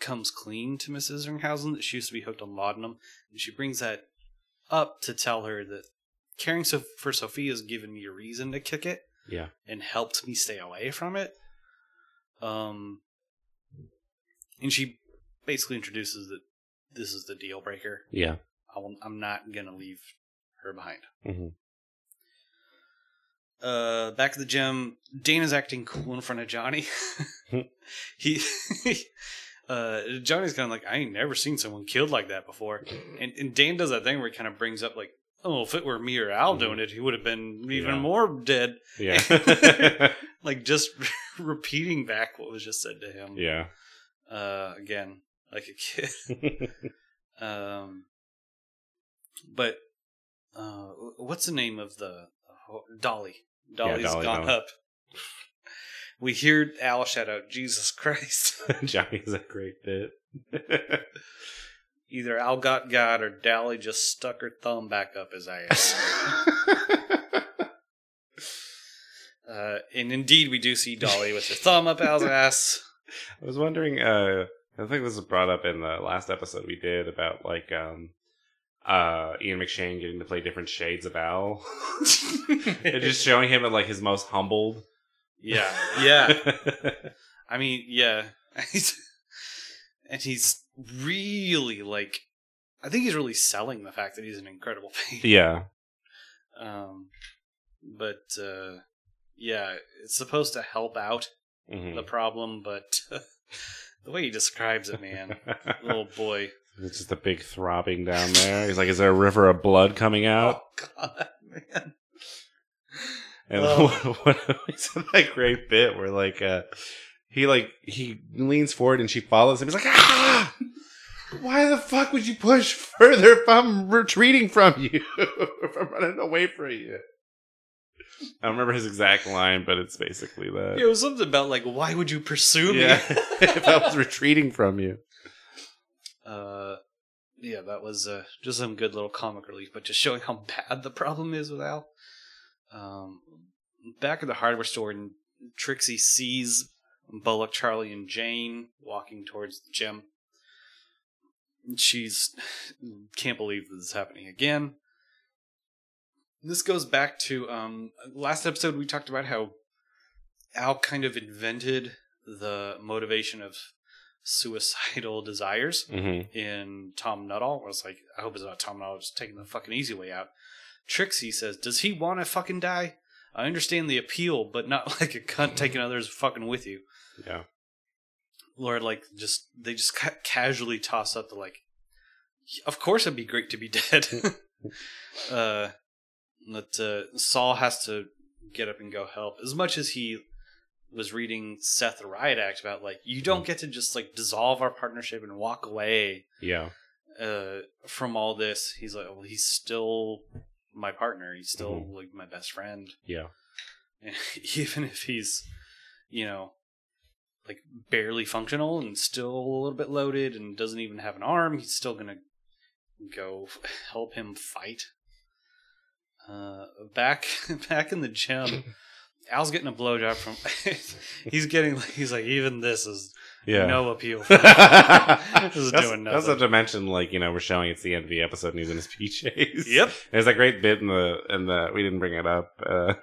comes clean to Miss Isringhausen that she used to be hooked on laudanum, and she brings that up to tell her that caring so- for Sophia has given me a reason to kick it yeah, and helped me stay away from it. Um, and she basically introduces that this is the deal breaker. yeah. I I'm not gonna leave her behind. hmm Uh, back at the Gem, Dana's acting cool in front of Johnny. he, uh, Johnny's kind of like, I ain't never seen someone killed like that before. And, and Dan does that thing where he kind of brings up like, oh, if it were me or Al doing it, he would have been even Yeah. more dead. Yeah, Like just repeating back what was just said to him. yeah. Uh, again, like a kid. Um, but uh, what's the name of the Dolly? Dolly's Dolly, gone Dolly. up. We hear Al shout out, "Jesus Christ!" Johnny's a great bit. Either Al got God or Dolly just stuck her thumb back up his ass. uh, and indeed, we do see Dolly with her thumb up Al's ass. I was wondering. Uh, I think this was brought up in the last episode we did about like um, uh, Ian McShane getting to play different shades of Al, and just showing him at like his most humbled. yeah, yeah. I mean, yeah. And he's really like, I think he's really selling the fact that he's an incredible painter. yeah, Um, but uh, yeah, it's supposed to help out Mhm. the problem, but the way he describes it, man, little boy. it's just a big throbbing down there. He's like, "Is there a river of blood coming out?" Oh God, man. And Oh. what, that great bit where like uh he like he leans forward and she follows him. He's like, ah! Why the fuck would you push further if I'm retreating from you? if I'm running away from you? I don't remember his exact line, but it's basically that. Yeah, it was something about like, why would you pursue Yeah, me? if I was retreating from you. uh, yeah, that was uh, just some good little comic relief, but just showing how bad the problem is with Al. Um, back at the hardware store, and Trixie sees Bullock, Charlie, and Jane walking towards the Gem. She's can't believe this is happening again. This goes back to um, last episode. We talked about how Al kind of invented the motivation of suicidal desires Mm-hmm. in Tom Nuttall. Where it's like, I hope it's not Tom Nuttall just taking the fucking easy way out. Trixie says, Does he want to fucking die? I understand the appeal, but not like a cunt taking others fucking with you. Yeah. Lord, like, just, they just ca- casually toss up the, like, of course it'd be great to be dead. uh, but uh, Sol has to get up and go help. As much as he was reading Seth the Riot Act about, like, you don't get to just, like, dissolve our partnership and walk away Yeah. uh, from all this, he's like, well, he's still my partner. He's still Mhm. like my best friend, Yeah. and even if he's, you know, like barely functional and still a little bit loaded and doesn't even have an arm, he's still gonna go help him fight. Uh, back back in the Gem, Al's getting a blowjob from. he's getting. He's like, even this is Yeah. no appeal. For This is that's, doing that's nothing. have to mention, like you know, we're showing it's the end of the episode, and he's in his PJs. Yep. There's that great bit in the in the we didn't bring it up. Uh,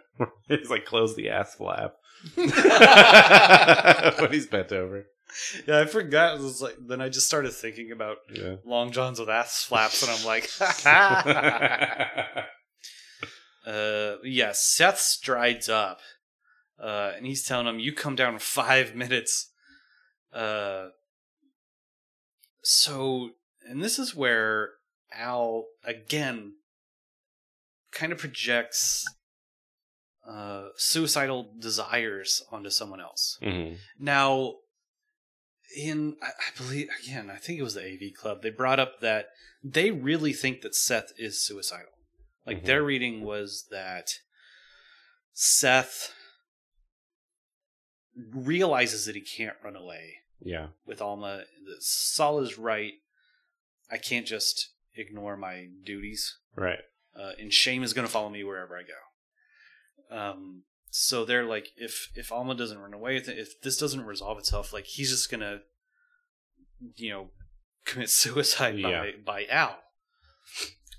he's like close the ass flap when he's bent over. Yeah, I forgot. It was like then I just started thinking about Yeah. long johns with ass flaps, and I'm like, uh, yeah. Seth strides up, uh, and he's telling him, "You come down in five minutes." Uh, so, and this is where Al again kind of projects uh, suicidal desires onto someone else. Mhm. Now, in I, I believe again, I think it was the AV Club. They brought up that they really think that Seth is suicidal. Like Mhm. their reading was that Seth realizes that he can't run away Yeah. with Alma. That Sol is right. I can't just ignore my duties Right. uh, and shame is going to follow me wherever I go. Um, so they're like, if if Alma doesn't run away, if this doesn't resolve itself, like he's just gonna, you know, commit suicide Yeah. by by Al.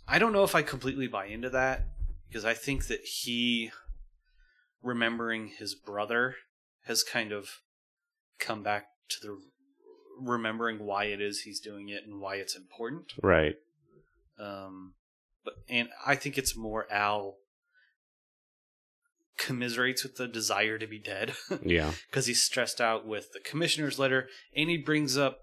I don't know if I completely buy into that because I think that he, remembering his brother, has kind of come back to the remembering why it is he's doing it and why it's important. Right. Um, but and I think it's more Al commiserates with the desire to be dead Yeah. because he's stressed out with the commissioner's letter, and he brings up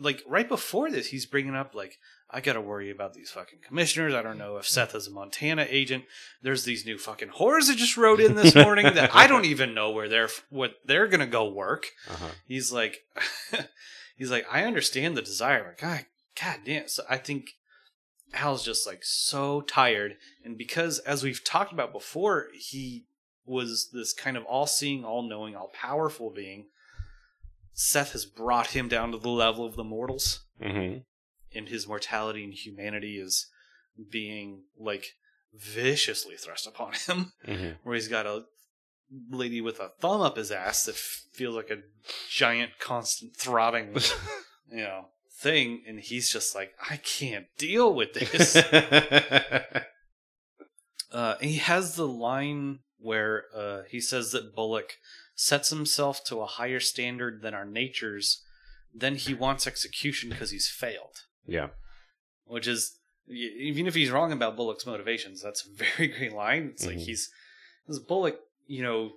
like right before this, he's bringing up like I gotta worry about these fucking commissioners. I don't know if Seth is a Montana agent. There's these new fucking whores that just rode in this morning that I don't even know where they're what they're gonna go work Uh-huh. he's like he's like i understand the desire but god god damn so i think Al's just like so tired and because as we've talked about before he was this kind of all-seeing all-knowing all-powerful being seth has brought him down to the level of the mortals Mm-hmm. and his mortality and humanity is being like viciously thrust upon him hmm where he's got a lady with a thumb up his ass that feels like a giant, constant throbbing, you know, thing, and he's just like, I can't deal with this. uh, he has the line where uh, he says that Bullock sets himself to a higher standard than our natures, then he wants execution because he's failed. yeah. Which is, even if he's wrong about Bullock's motivations, that's a very great line. It's like Mhm. he's this Bullock, you know,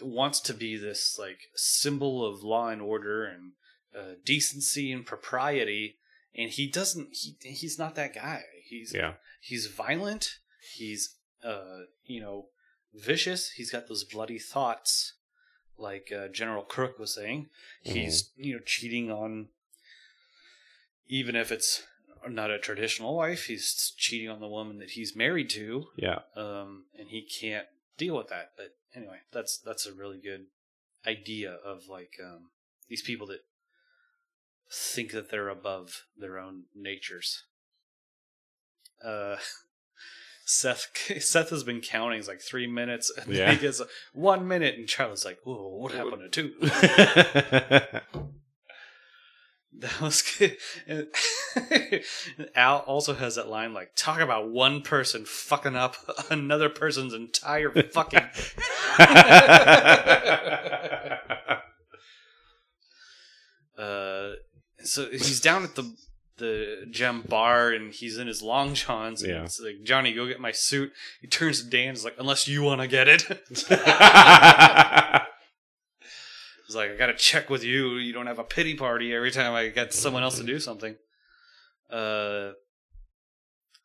wants to be this like symbol of law and order and uh, decency and propriety, and he doesn't. He he's not that guy. He's Yeah. he's violent. He's uh you know vicious. He's got those bloody thoughts, like uh, General Crook was saying. He's you know cheating on, even if it's not a traditional wife. He's cheating on the woman that he's married to, Yeah. um, and he can't deal with that. But anyway, that's that's a really good idea of like um, these people that think that they're above their own natures. Uh, Seth Seth has been counting. It's like three minutes, and Yeah. he gets one minute, and Charlie's like, "Whoa, what happened to two? That was good. And Al also has that line like, "Talk about one person fucking up another person's entire fucking." uh, so he's down at the the Gem bar and he's in his long johns and Yeah. it's like Johnny, go get my suit. He turns to Dan, and is like, "Unless you want to get it." He's like, I gotta check with you. You don't have a pity party every time I get someone else to do something. Uh,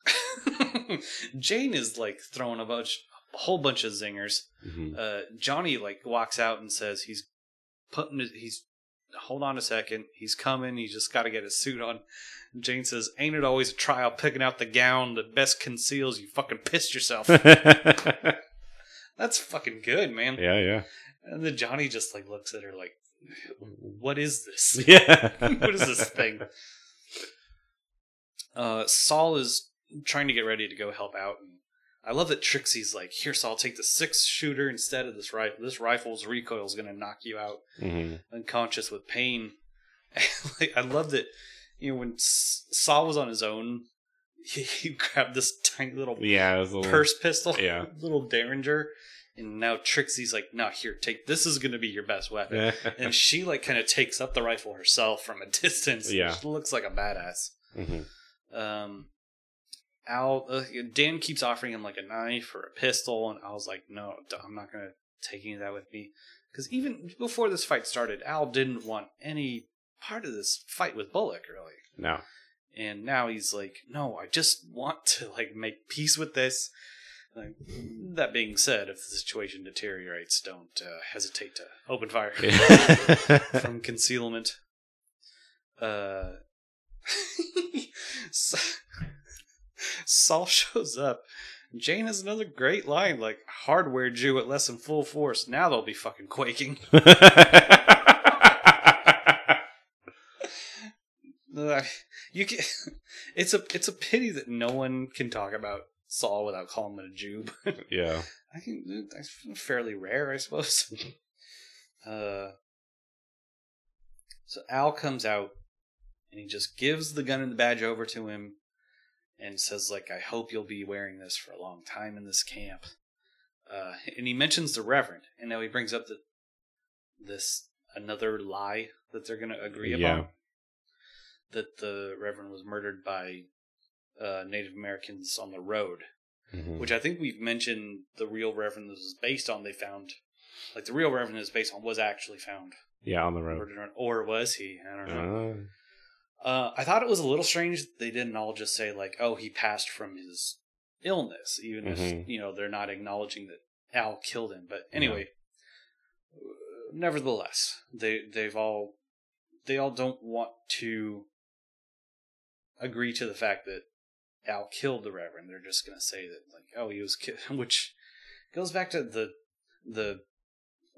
Jane is like throwing a bunch, a whole bunch of zingers. Mhm. Uh, Johnny like walks out and says he's putting, his, he's hold on a second, he's coming. He just got to get his suit on. Jane says, "Ain't it always a trial picking out the gown that best conceals you fucking pissed yourself?" That's fucking good, man. yeah, yeah, And then Johnny just like looks at her like, "What is this? yeah. what is this thing?" Uh, Sol is trying to get ready to go help out, and I love that Trixie's like, "Here, Sol, take the six shooter instead of this rifle. This rifle's recoil is gonna knock you out hmm unconscious with pain." like, I love that. You know, when S- Sol was on his own, he, he grabbed this tiny little Yeah, it was a little. purse pistol, Yeah. little derringer, and now Trixie's like, "No, here, take this. Is gonna be your best weapon." and she like kind of takes up the rifle herself from a distance. Yeah. she looks like a badass. Mhm. Um, Al uh, Dan keeps offering him like a knife or a pistol, and was like, no, I'm not gonna take any of that with me. Because even before this fight started, Al didn't want any part of this fight with Bullock, really. No. And now he's like, no, I just want to like make peace with this. Like, that being said, if the situation deteriorates, don't uh, hesitate to open fire from concealment. Uh, Sa- Sol shows up. Jane has another great line, like "Hardware Jew at less than full force. Now they'll be fucking quaking." You can, it's a it's a pity that no one can talk about Sol without calling him a Jew. yeah. I can that's fairly rare, I suppose. uh, so Al comes out and he just gives the gun and the badge over to him and says like I hope you'll be wearing this for a long time in this camp. Uh, and he mentions the reverend and now he brings up the this another lie that they're going to agree Yeah. upon that the reverend was murdered by uh, Native Americans on the road Mhm. which I think we've mentioned the real Reverend this is based on. They found, like the real Reverend is based on was actually found, Yeah, on the road. on- or was he? I don't know. Uh, Uh, I thought it was a little strange that they didn't all just say like, "Oh, he passed from his illness," even if Mhm. you know they're not acknowledging that Al killed him. But anyway, nevertheless, they they've all they all don't want to agree to the fact that Al killed the Reverend. They're just going to say that like, "Oh, he was," ki-, which goes back to the the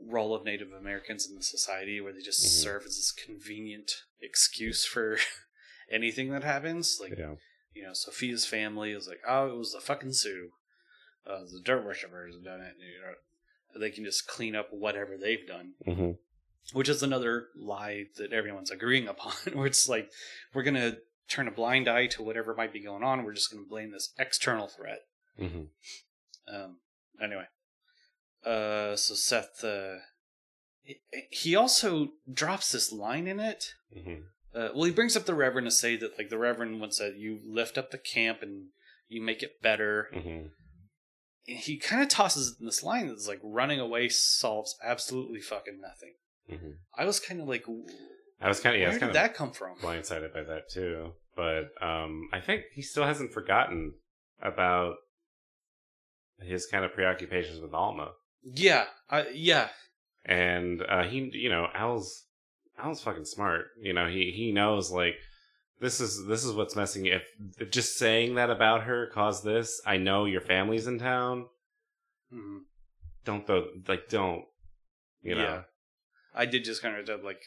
role of Native Americans in the society where they just Mhm. serve as this convenient excuse for anything that happens. Like, yeah. you know, Sophia's family is like, oh, it was the fucking Sioux. Uh, the dirt worshippers have done it. You know, they can just clean up whatever they've done, hmm which is another lie that everyone's agreeing upon, where it's like, we're going to turn a blind eye to whatever might be going on. We're just going to blame this external threat. hmm Um, anyway, uh, so Seth, uh, he, he also drops this line in it. hmm Uh, well, he brings up the Reverend to say that, like, the Reverend wants that you lift up the camp and you make it better. hmm And he kind of tosses in this line that's like, running away solves absolutely fucking nothing. hmm I was kind of like, I was kind of yeah, where did kind of that come from? blindsided by that too. But um, I think he still hasn't forgotten about his kind of preoccupations with Alma, Yeah, I, yeah, and uh, he, you know, Al's Al's fucking smart. You know, he he knows like this is this is what's messing. you. If just saying that about her caused this, I know your family's in town. Mhm. don't throw like don't you know Yeah. I did just kind of like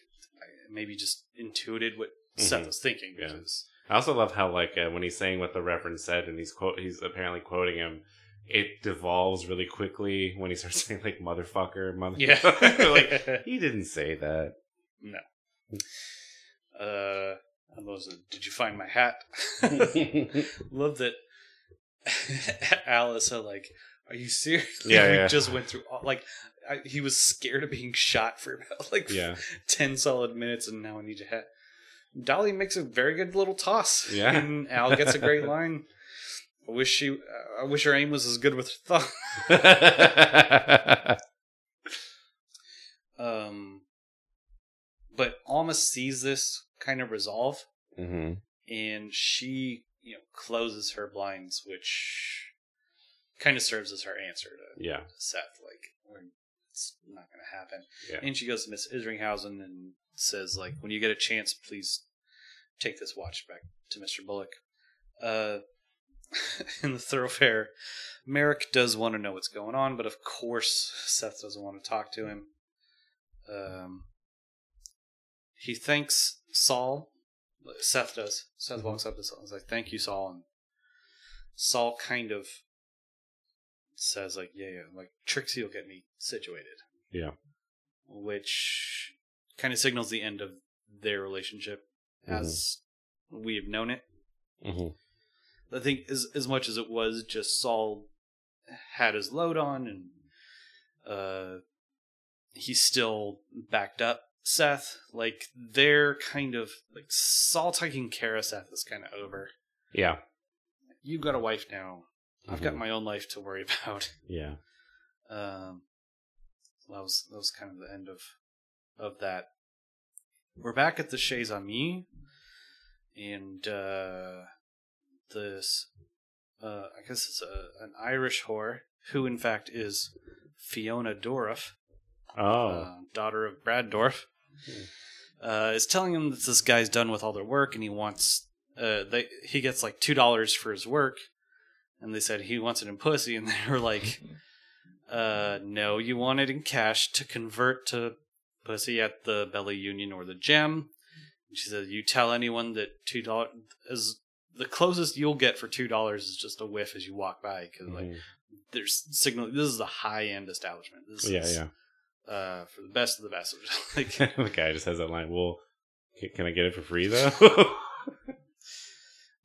maybe just intuited what Seth Mhm. was thinking Yeah. because I also love how like uh, when he's saying what the reverend said and he's quote he's apparently quoting him. It devolves really quickly when he starts saying like motherfucker, mother. yeah, like he didn't say that. No. Uh, and those did you find my hat? Love that Alice are like, are you serious? Yeah, we yeah. just went through all, like I, he was scared of being shot for about like yeah, ten solid minutes, and now I need your hat. Dolly makes a very good little toss. Yeah. and Al gets a great line. I wish she, I wish her aim was as good with her thumb. Um, but Alma sees this kind of resolve, hmm and she, you know, closes her blinds, which kind of serves as her answer to Yeah, Seth. Like, it's not going to happen. Yeah. And she goes to Miss Isringhausen and says, like, when you get a chance, please take this watch back to Mr. Bullock. Uh, in the thoroughfare, Merrick does want to know what's going on, but of course, Seth doesn't want to talk to him. Um, he thanks Sol. Seth does. Seth walks up to Sol and is like, "Thank you, Sol." And Sol kind of says, "Like, yeah, yeah, like Trixie will get me situated." Yeah. which kind of signals the end of their relationship as we have known it. hmm I think as as much as it was just Sol had his load on and uh he still backed up Seth. Like they're kind of like Sol taking care of Seth is kind of over. yeah, You've got a wife now. I've got Mhm. my own life to worry about. yeah. Um, that was that was kind of the end of of that. We're back at the Chez Amis, and uh, this uh, I guess it's a, an Irish whore who, in fact, is Fiona Dourif, Oh, uh, daughter of Brad Dourif, uh, is telling him that this guy's done with all their work and he wants uh, they he gets like two dollars for his work, and they said he wants it in pussy, and they were like, uh, no, you want it in cash to convert to pussy at the Bella Union or the Gem. And she said, you tell anyone that two dollars is the closest you'll get for two dollars is just a whiff as you walk by because like Mhm. there's signal. This is a high end establishment. This yeah, is, yeah. uh, for the best of the best. like, the guy just has that line. Well, can, can I get it for free though?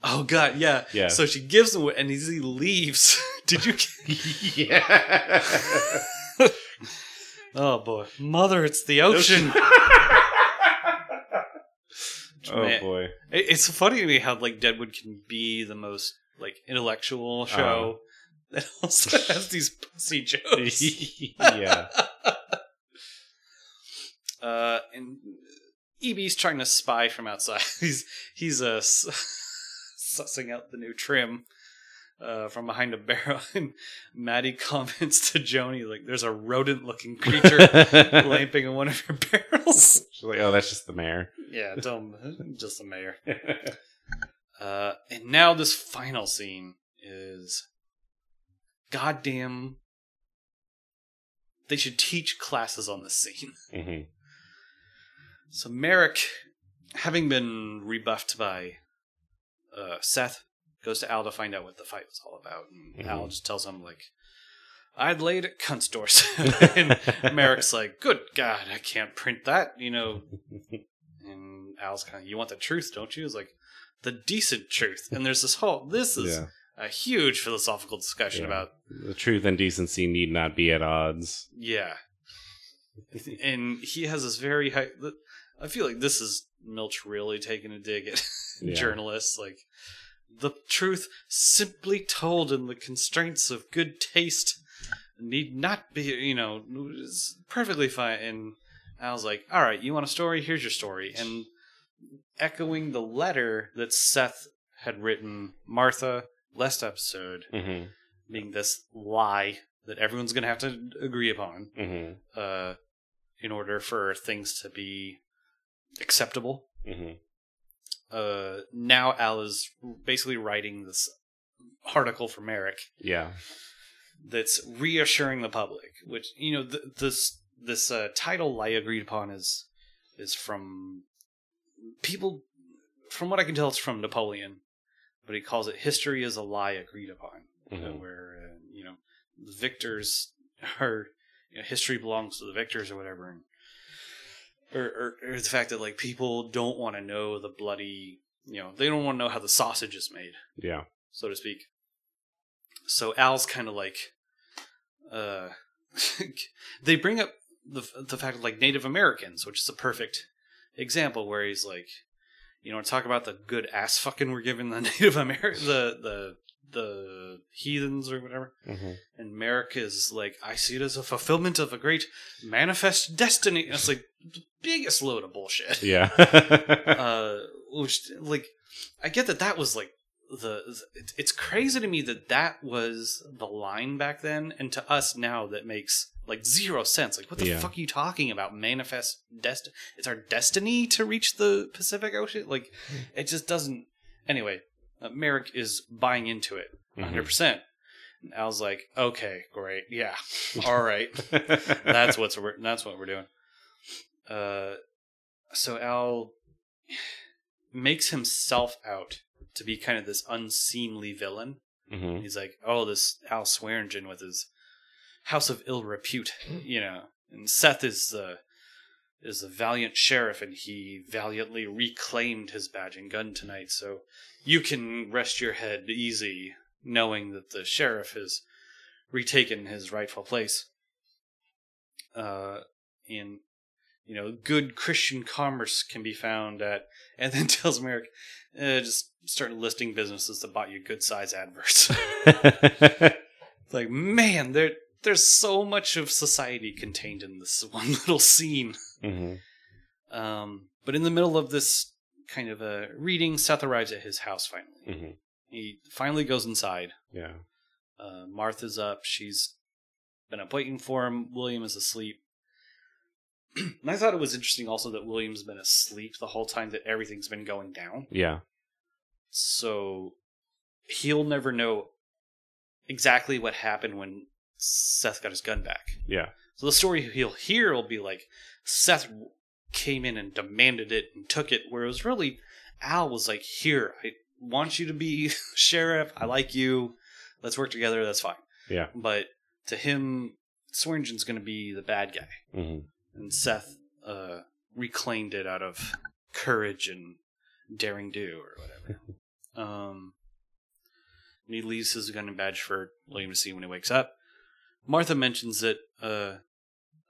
oh god, yeah, Yeah. So she gives him, and he leaves. Did you? yeah. Oh boy, mother, it's the ocean. Oh Man. boy. It- It's funny to me how like Deadwood can be the most like intellectual show that also has these pussy jokes. yeah. Uh, and EB's trying to spy from outside. He's he's uh, sussing out the new trim uh, from behind a barrel. And Maddie comments to Joanie like, "There's a rodent-looking creature lamping in one of your barrels." She's like, oh, that's just the mayor. yeah, dumb, just the mayor. Uh, and now this final scene is goddamn. They should teach classes on this scene. hmm So Merrick, having been rebuffed by uh, Seth, goes to Al to find out what the fight was all about. And Mhm. Al just tells him like, "I'd laid at cunt's doors," and Merrick's like, "Good God, I can't print that," you know. And Al's kind of, "You want the truth, don't you?" It's like the decent truth. And there's this whole this is Yeah. a huge philosophical discussion Yeah. about The truth and decency need not be at odds. Yeah. and he has this very high. I feel like this is Milch really taking a dig at Yeah. journalists. Like, the truth simply told in the constraints of good taste need not be, you know, is perfectly fine. And I was like, all right, you want a story? Here's your story. And echoing the letter that Seth had written Martha last episode, hmm being this lie that everyone's going to have to agree upon hmm uh, in order for things to be acceptable. hmm Uh, now Al is basically writing this article for Merrick, Yeah. That's reassuring the public. Which you know, th- this this uh, title I agreed upon is is from people. From what I can tell, it's from Napoleon, but he calls it "History is a lie agreed upon," Mhm. where uh, you know the victors are you know, history belongs to the victors or whatever, and or, or, or the fact that like people don't want to know the bloody, you know, they don't want to know how the sausage is made, Yeah. so to speak. So Al's kind of like, uh, they bring up the the fact of like Native Americans, which is a perfect example where he's like, you know, talk about the good ass fucking we're giving the Native American, the the the heathens or whatever. hmm And Merrick is like, I see it as a fulfillment of a great manifest destiny. And it's like the biggest load of bullshit. Yeah. Uh, which like, I get that that was like the. it- It's crazy to me that that was the line back then, and to us now that makes like zero sense. Like, what the Yeah. fuck are you talking about? Manifest destiny? It's our destiny to reach the Pacific Ocean. Like, it just doesn't. Anyway, uh, Merrick is buying into it. Mhm. 100%. And Al's like, okay, great. Yeah. All right. that's what's we're, that's what we're doing. Uh so Al makes himself out to be kind of this unseemly villain. hmm He's like, "Oh, this Al Swearengen with his house of ill repute, you know." And Seth is the is a valiant sheriff, and he valiantly reclaimed his badge and gun tonight. So you can rest your head easy, knowing that the sheriff has retaken his rightful place. Uh, in you know, good Christian commerce can be found at, and then tells Merrick, eh, just start listing businesses that bought you good size adverts. It's like, man, there there's so much of society contained in this one little scene. hmm Um, but in the middle of this kind of a reading, Seth arrives at his house finally. hmm He finally goes inside. Yeah. Uh, Martha's up. She's been up waiting for him. William is asleep. And I thought it was interesting also that William's been asleep the whole time that everything's been going down. Yeah. So he'll never know exactly what happened when Seth got his gun back. Yeah. So the story he'll hear will be like Seth came in and demanded it and took it, where it was really Al was like, "Here, I want you to be sheriff. I like you. Let's work together. That's fine." Yeah. But to him, Swearengen's going to be the bad guy, hmm and Seth uh, reclaimed it out of courage and daring do or whatever. um, and he leaves his gun and badge for William to see when he wakes up. Martha mentions that uh,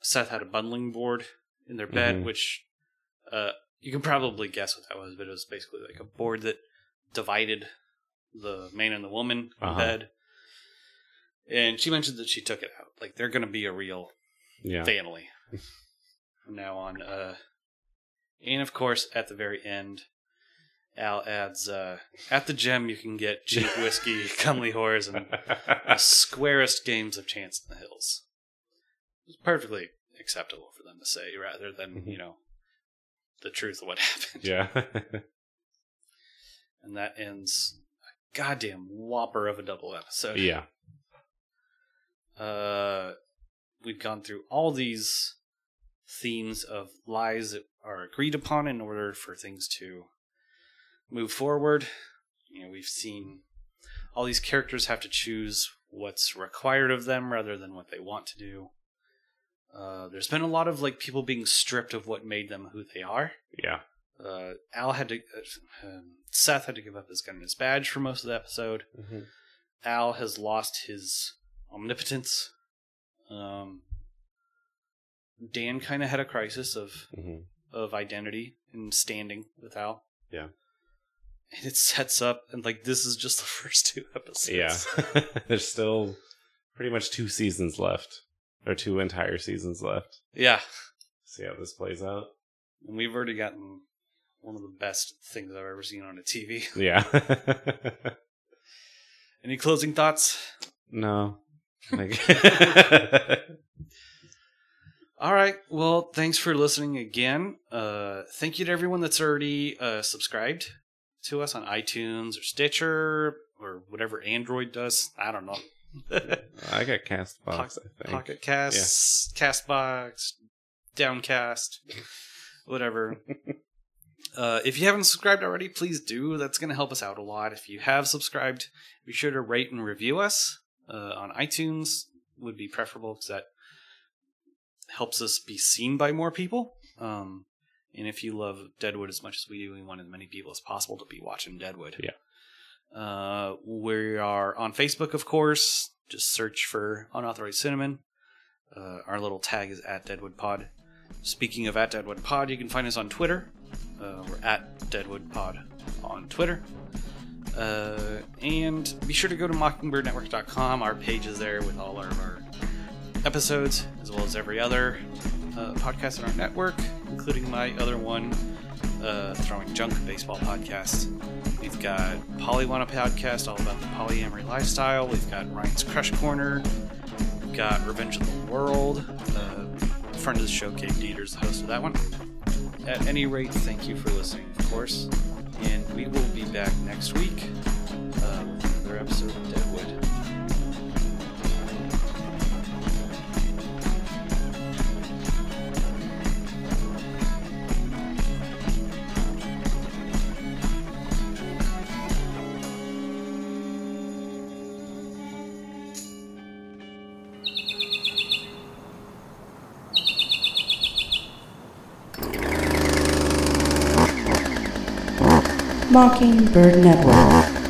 Seth had a bundling board in their bed, Mhm. which uh, you can probably guess what that was, but it was basically like a board that divided the man and the woman Uh-huh. bed. And she mentioned that she took it out. Like they're going to be a real Yeah. family from now on. Uh, and of course, at the very end, Al adds, uh, "At the Gem, you can get cheap whiskey, comely whores, and the squarest games of chance in the hills." It's perfectly acceptable for them to say, rather than Mhm. you know the truth of what happened. yeah. And that ends a goddamn whopper of a double episode. yeah. uh, we've gone through all these themes of lies that are agreed upon in order for things to move forward. You know, we've seen all these characters have to choose what's required of them rather than what they want to do. Uh, there's been a lot of like people being stripped of what made them who they are. Yeah. Uh, Al had to, uh, um, Seth had to give up his gun and his badge for most of the episode. hmm Al has lost his omnipotence. Um, Dan kind of had a crisis of hmm of identity and standing with Al. Yeah. And it sets up, and like this is just the first two episodes. Yeah. There's still pretty much two seasons left, or two entire seasons left. yeah. See how this plays out. And we've already gotten one of the best things I've ever seen on a TV. Yeah. Any closing thoughts? no. Like All right. Well, thanks for listening again. Uh, thank you to everyone that's already uh, subscribed to us on iTunes or Stitcher or whatever Android does. I don't know. I got Castbox. Pocket, I think. Pocket Cast, Castbox, Downcast, whatever. uh, if you haven't subscribed already, please do. That's going to help us out a lot. If you have subscribed, be sure to rate and review us uh, on iTunes. Would be preferable because that helps us be seen by more people. Um, and if you love Deadwood as much as we do, we want as many people as possible to be watching Deadwood. Yeah. Uh, we are on Facebook, of course. Just search for Unauthorized Cinnamon. Uh, our little tag is at Deadwood Pod. Speaking of at Deadwood Pod, you can find us on Twitter. Uh, we're at Deadwood Pod on Twitter. Uh, and be sure to go to mockingbirdnetwork.com. Our page is there with all of our episodes, as well as every other uh, podcast in our network, including my other one, uh, Throwing Junk Baseball Podcast. We've got Polywana Podcast, all about the polyamory lifestyle. We've got Ryan's Crush Corner. We've got Revenge of the World. Uh, friend of the show, Kate Dieter, is the host of that one. At any rate, thank you for listening, of course. And we will be back next week uh, with another episode of Deadwood. Mockingbird Network.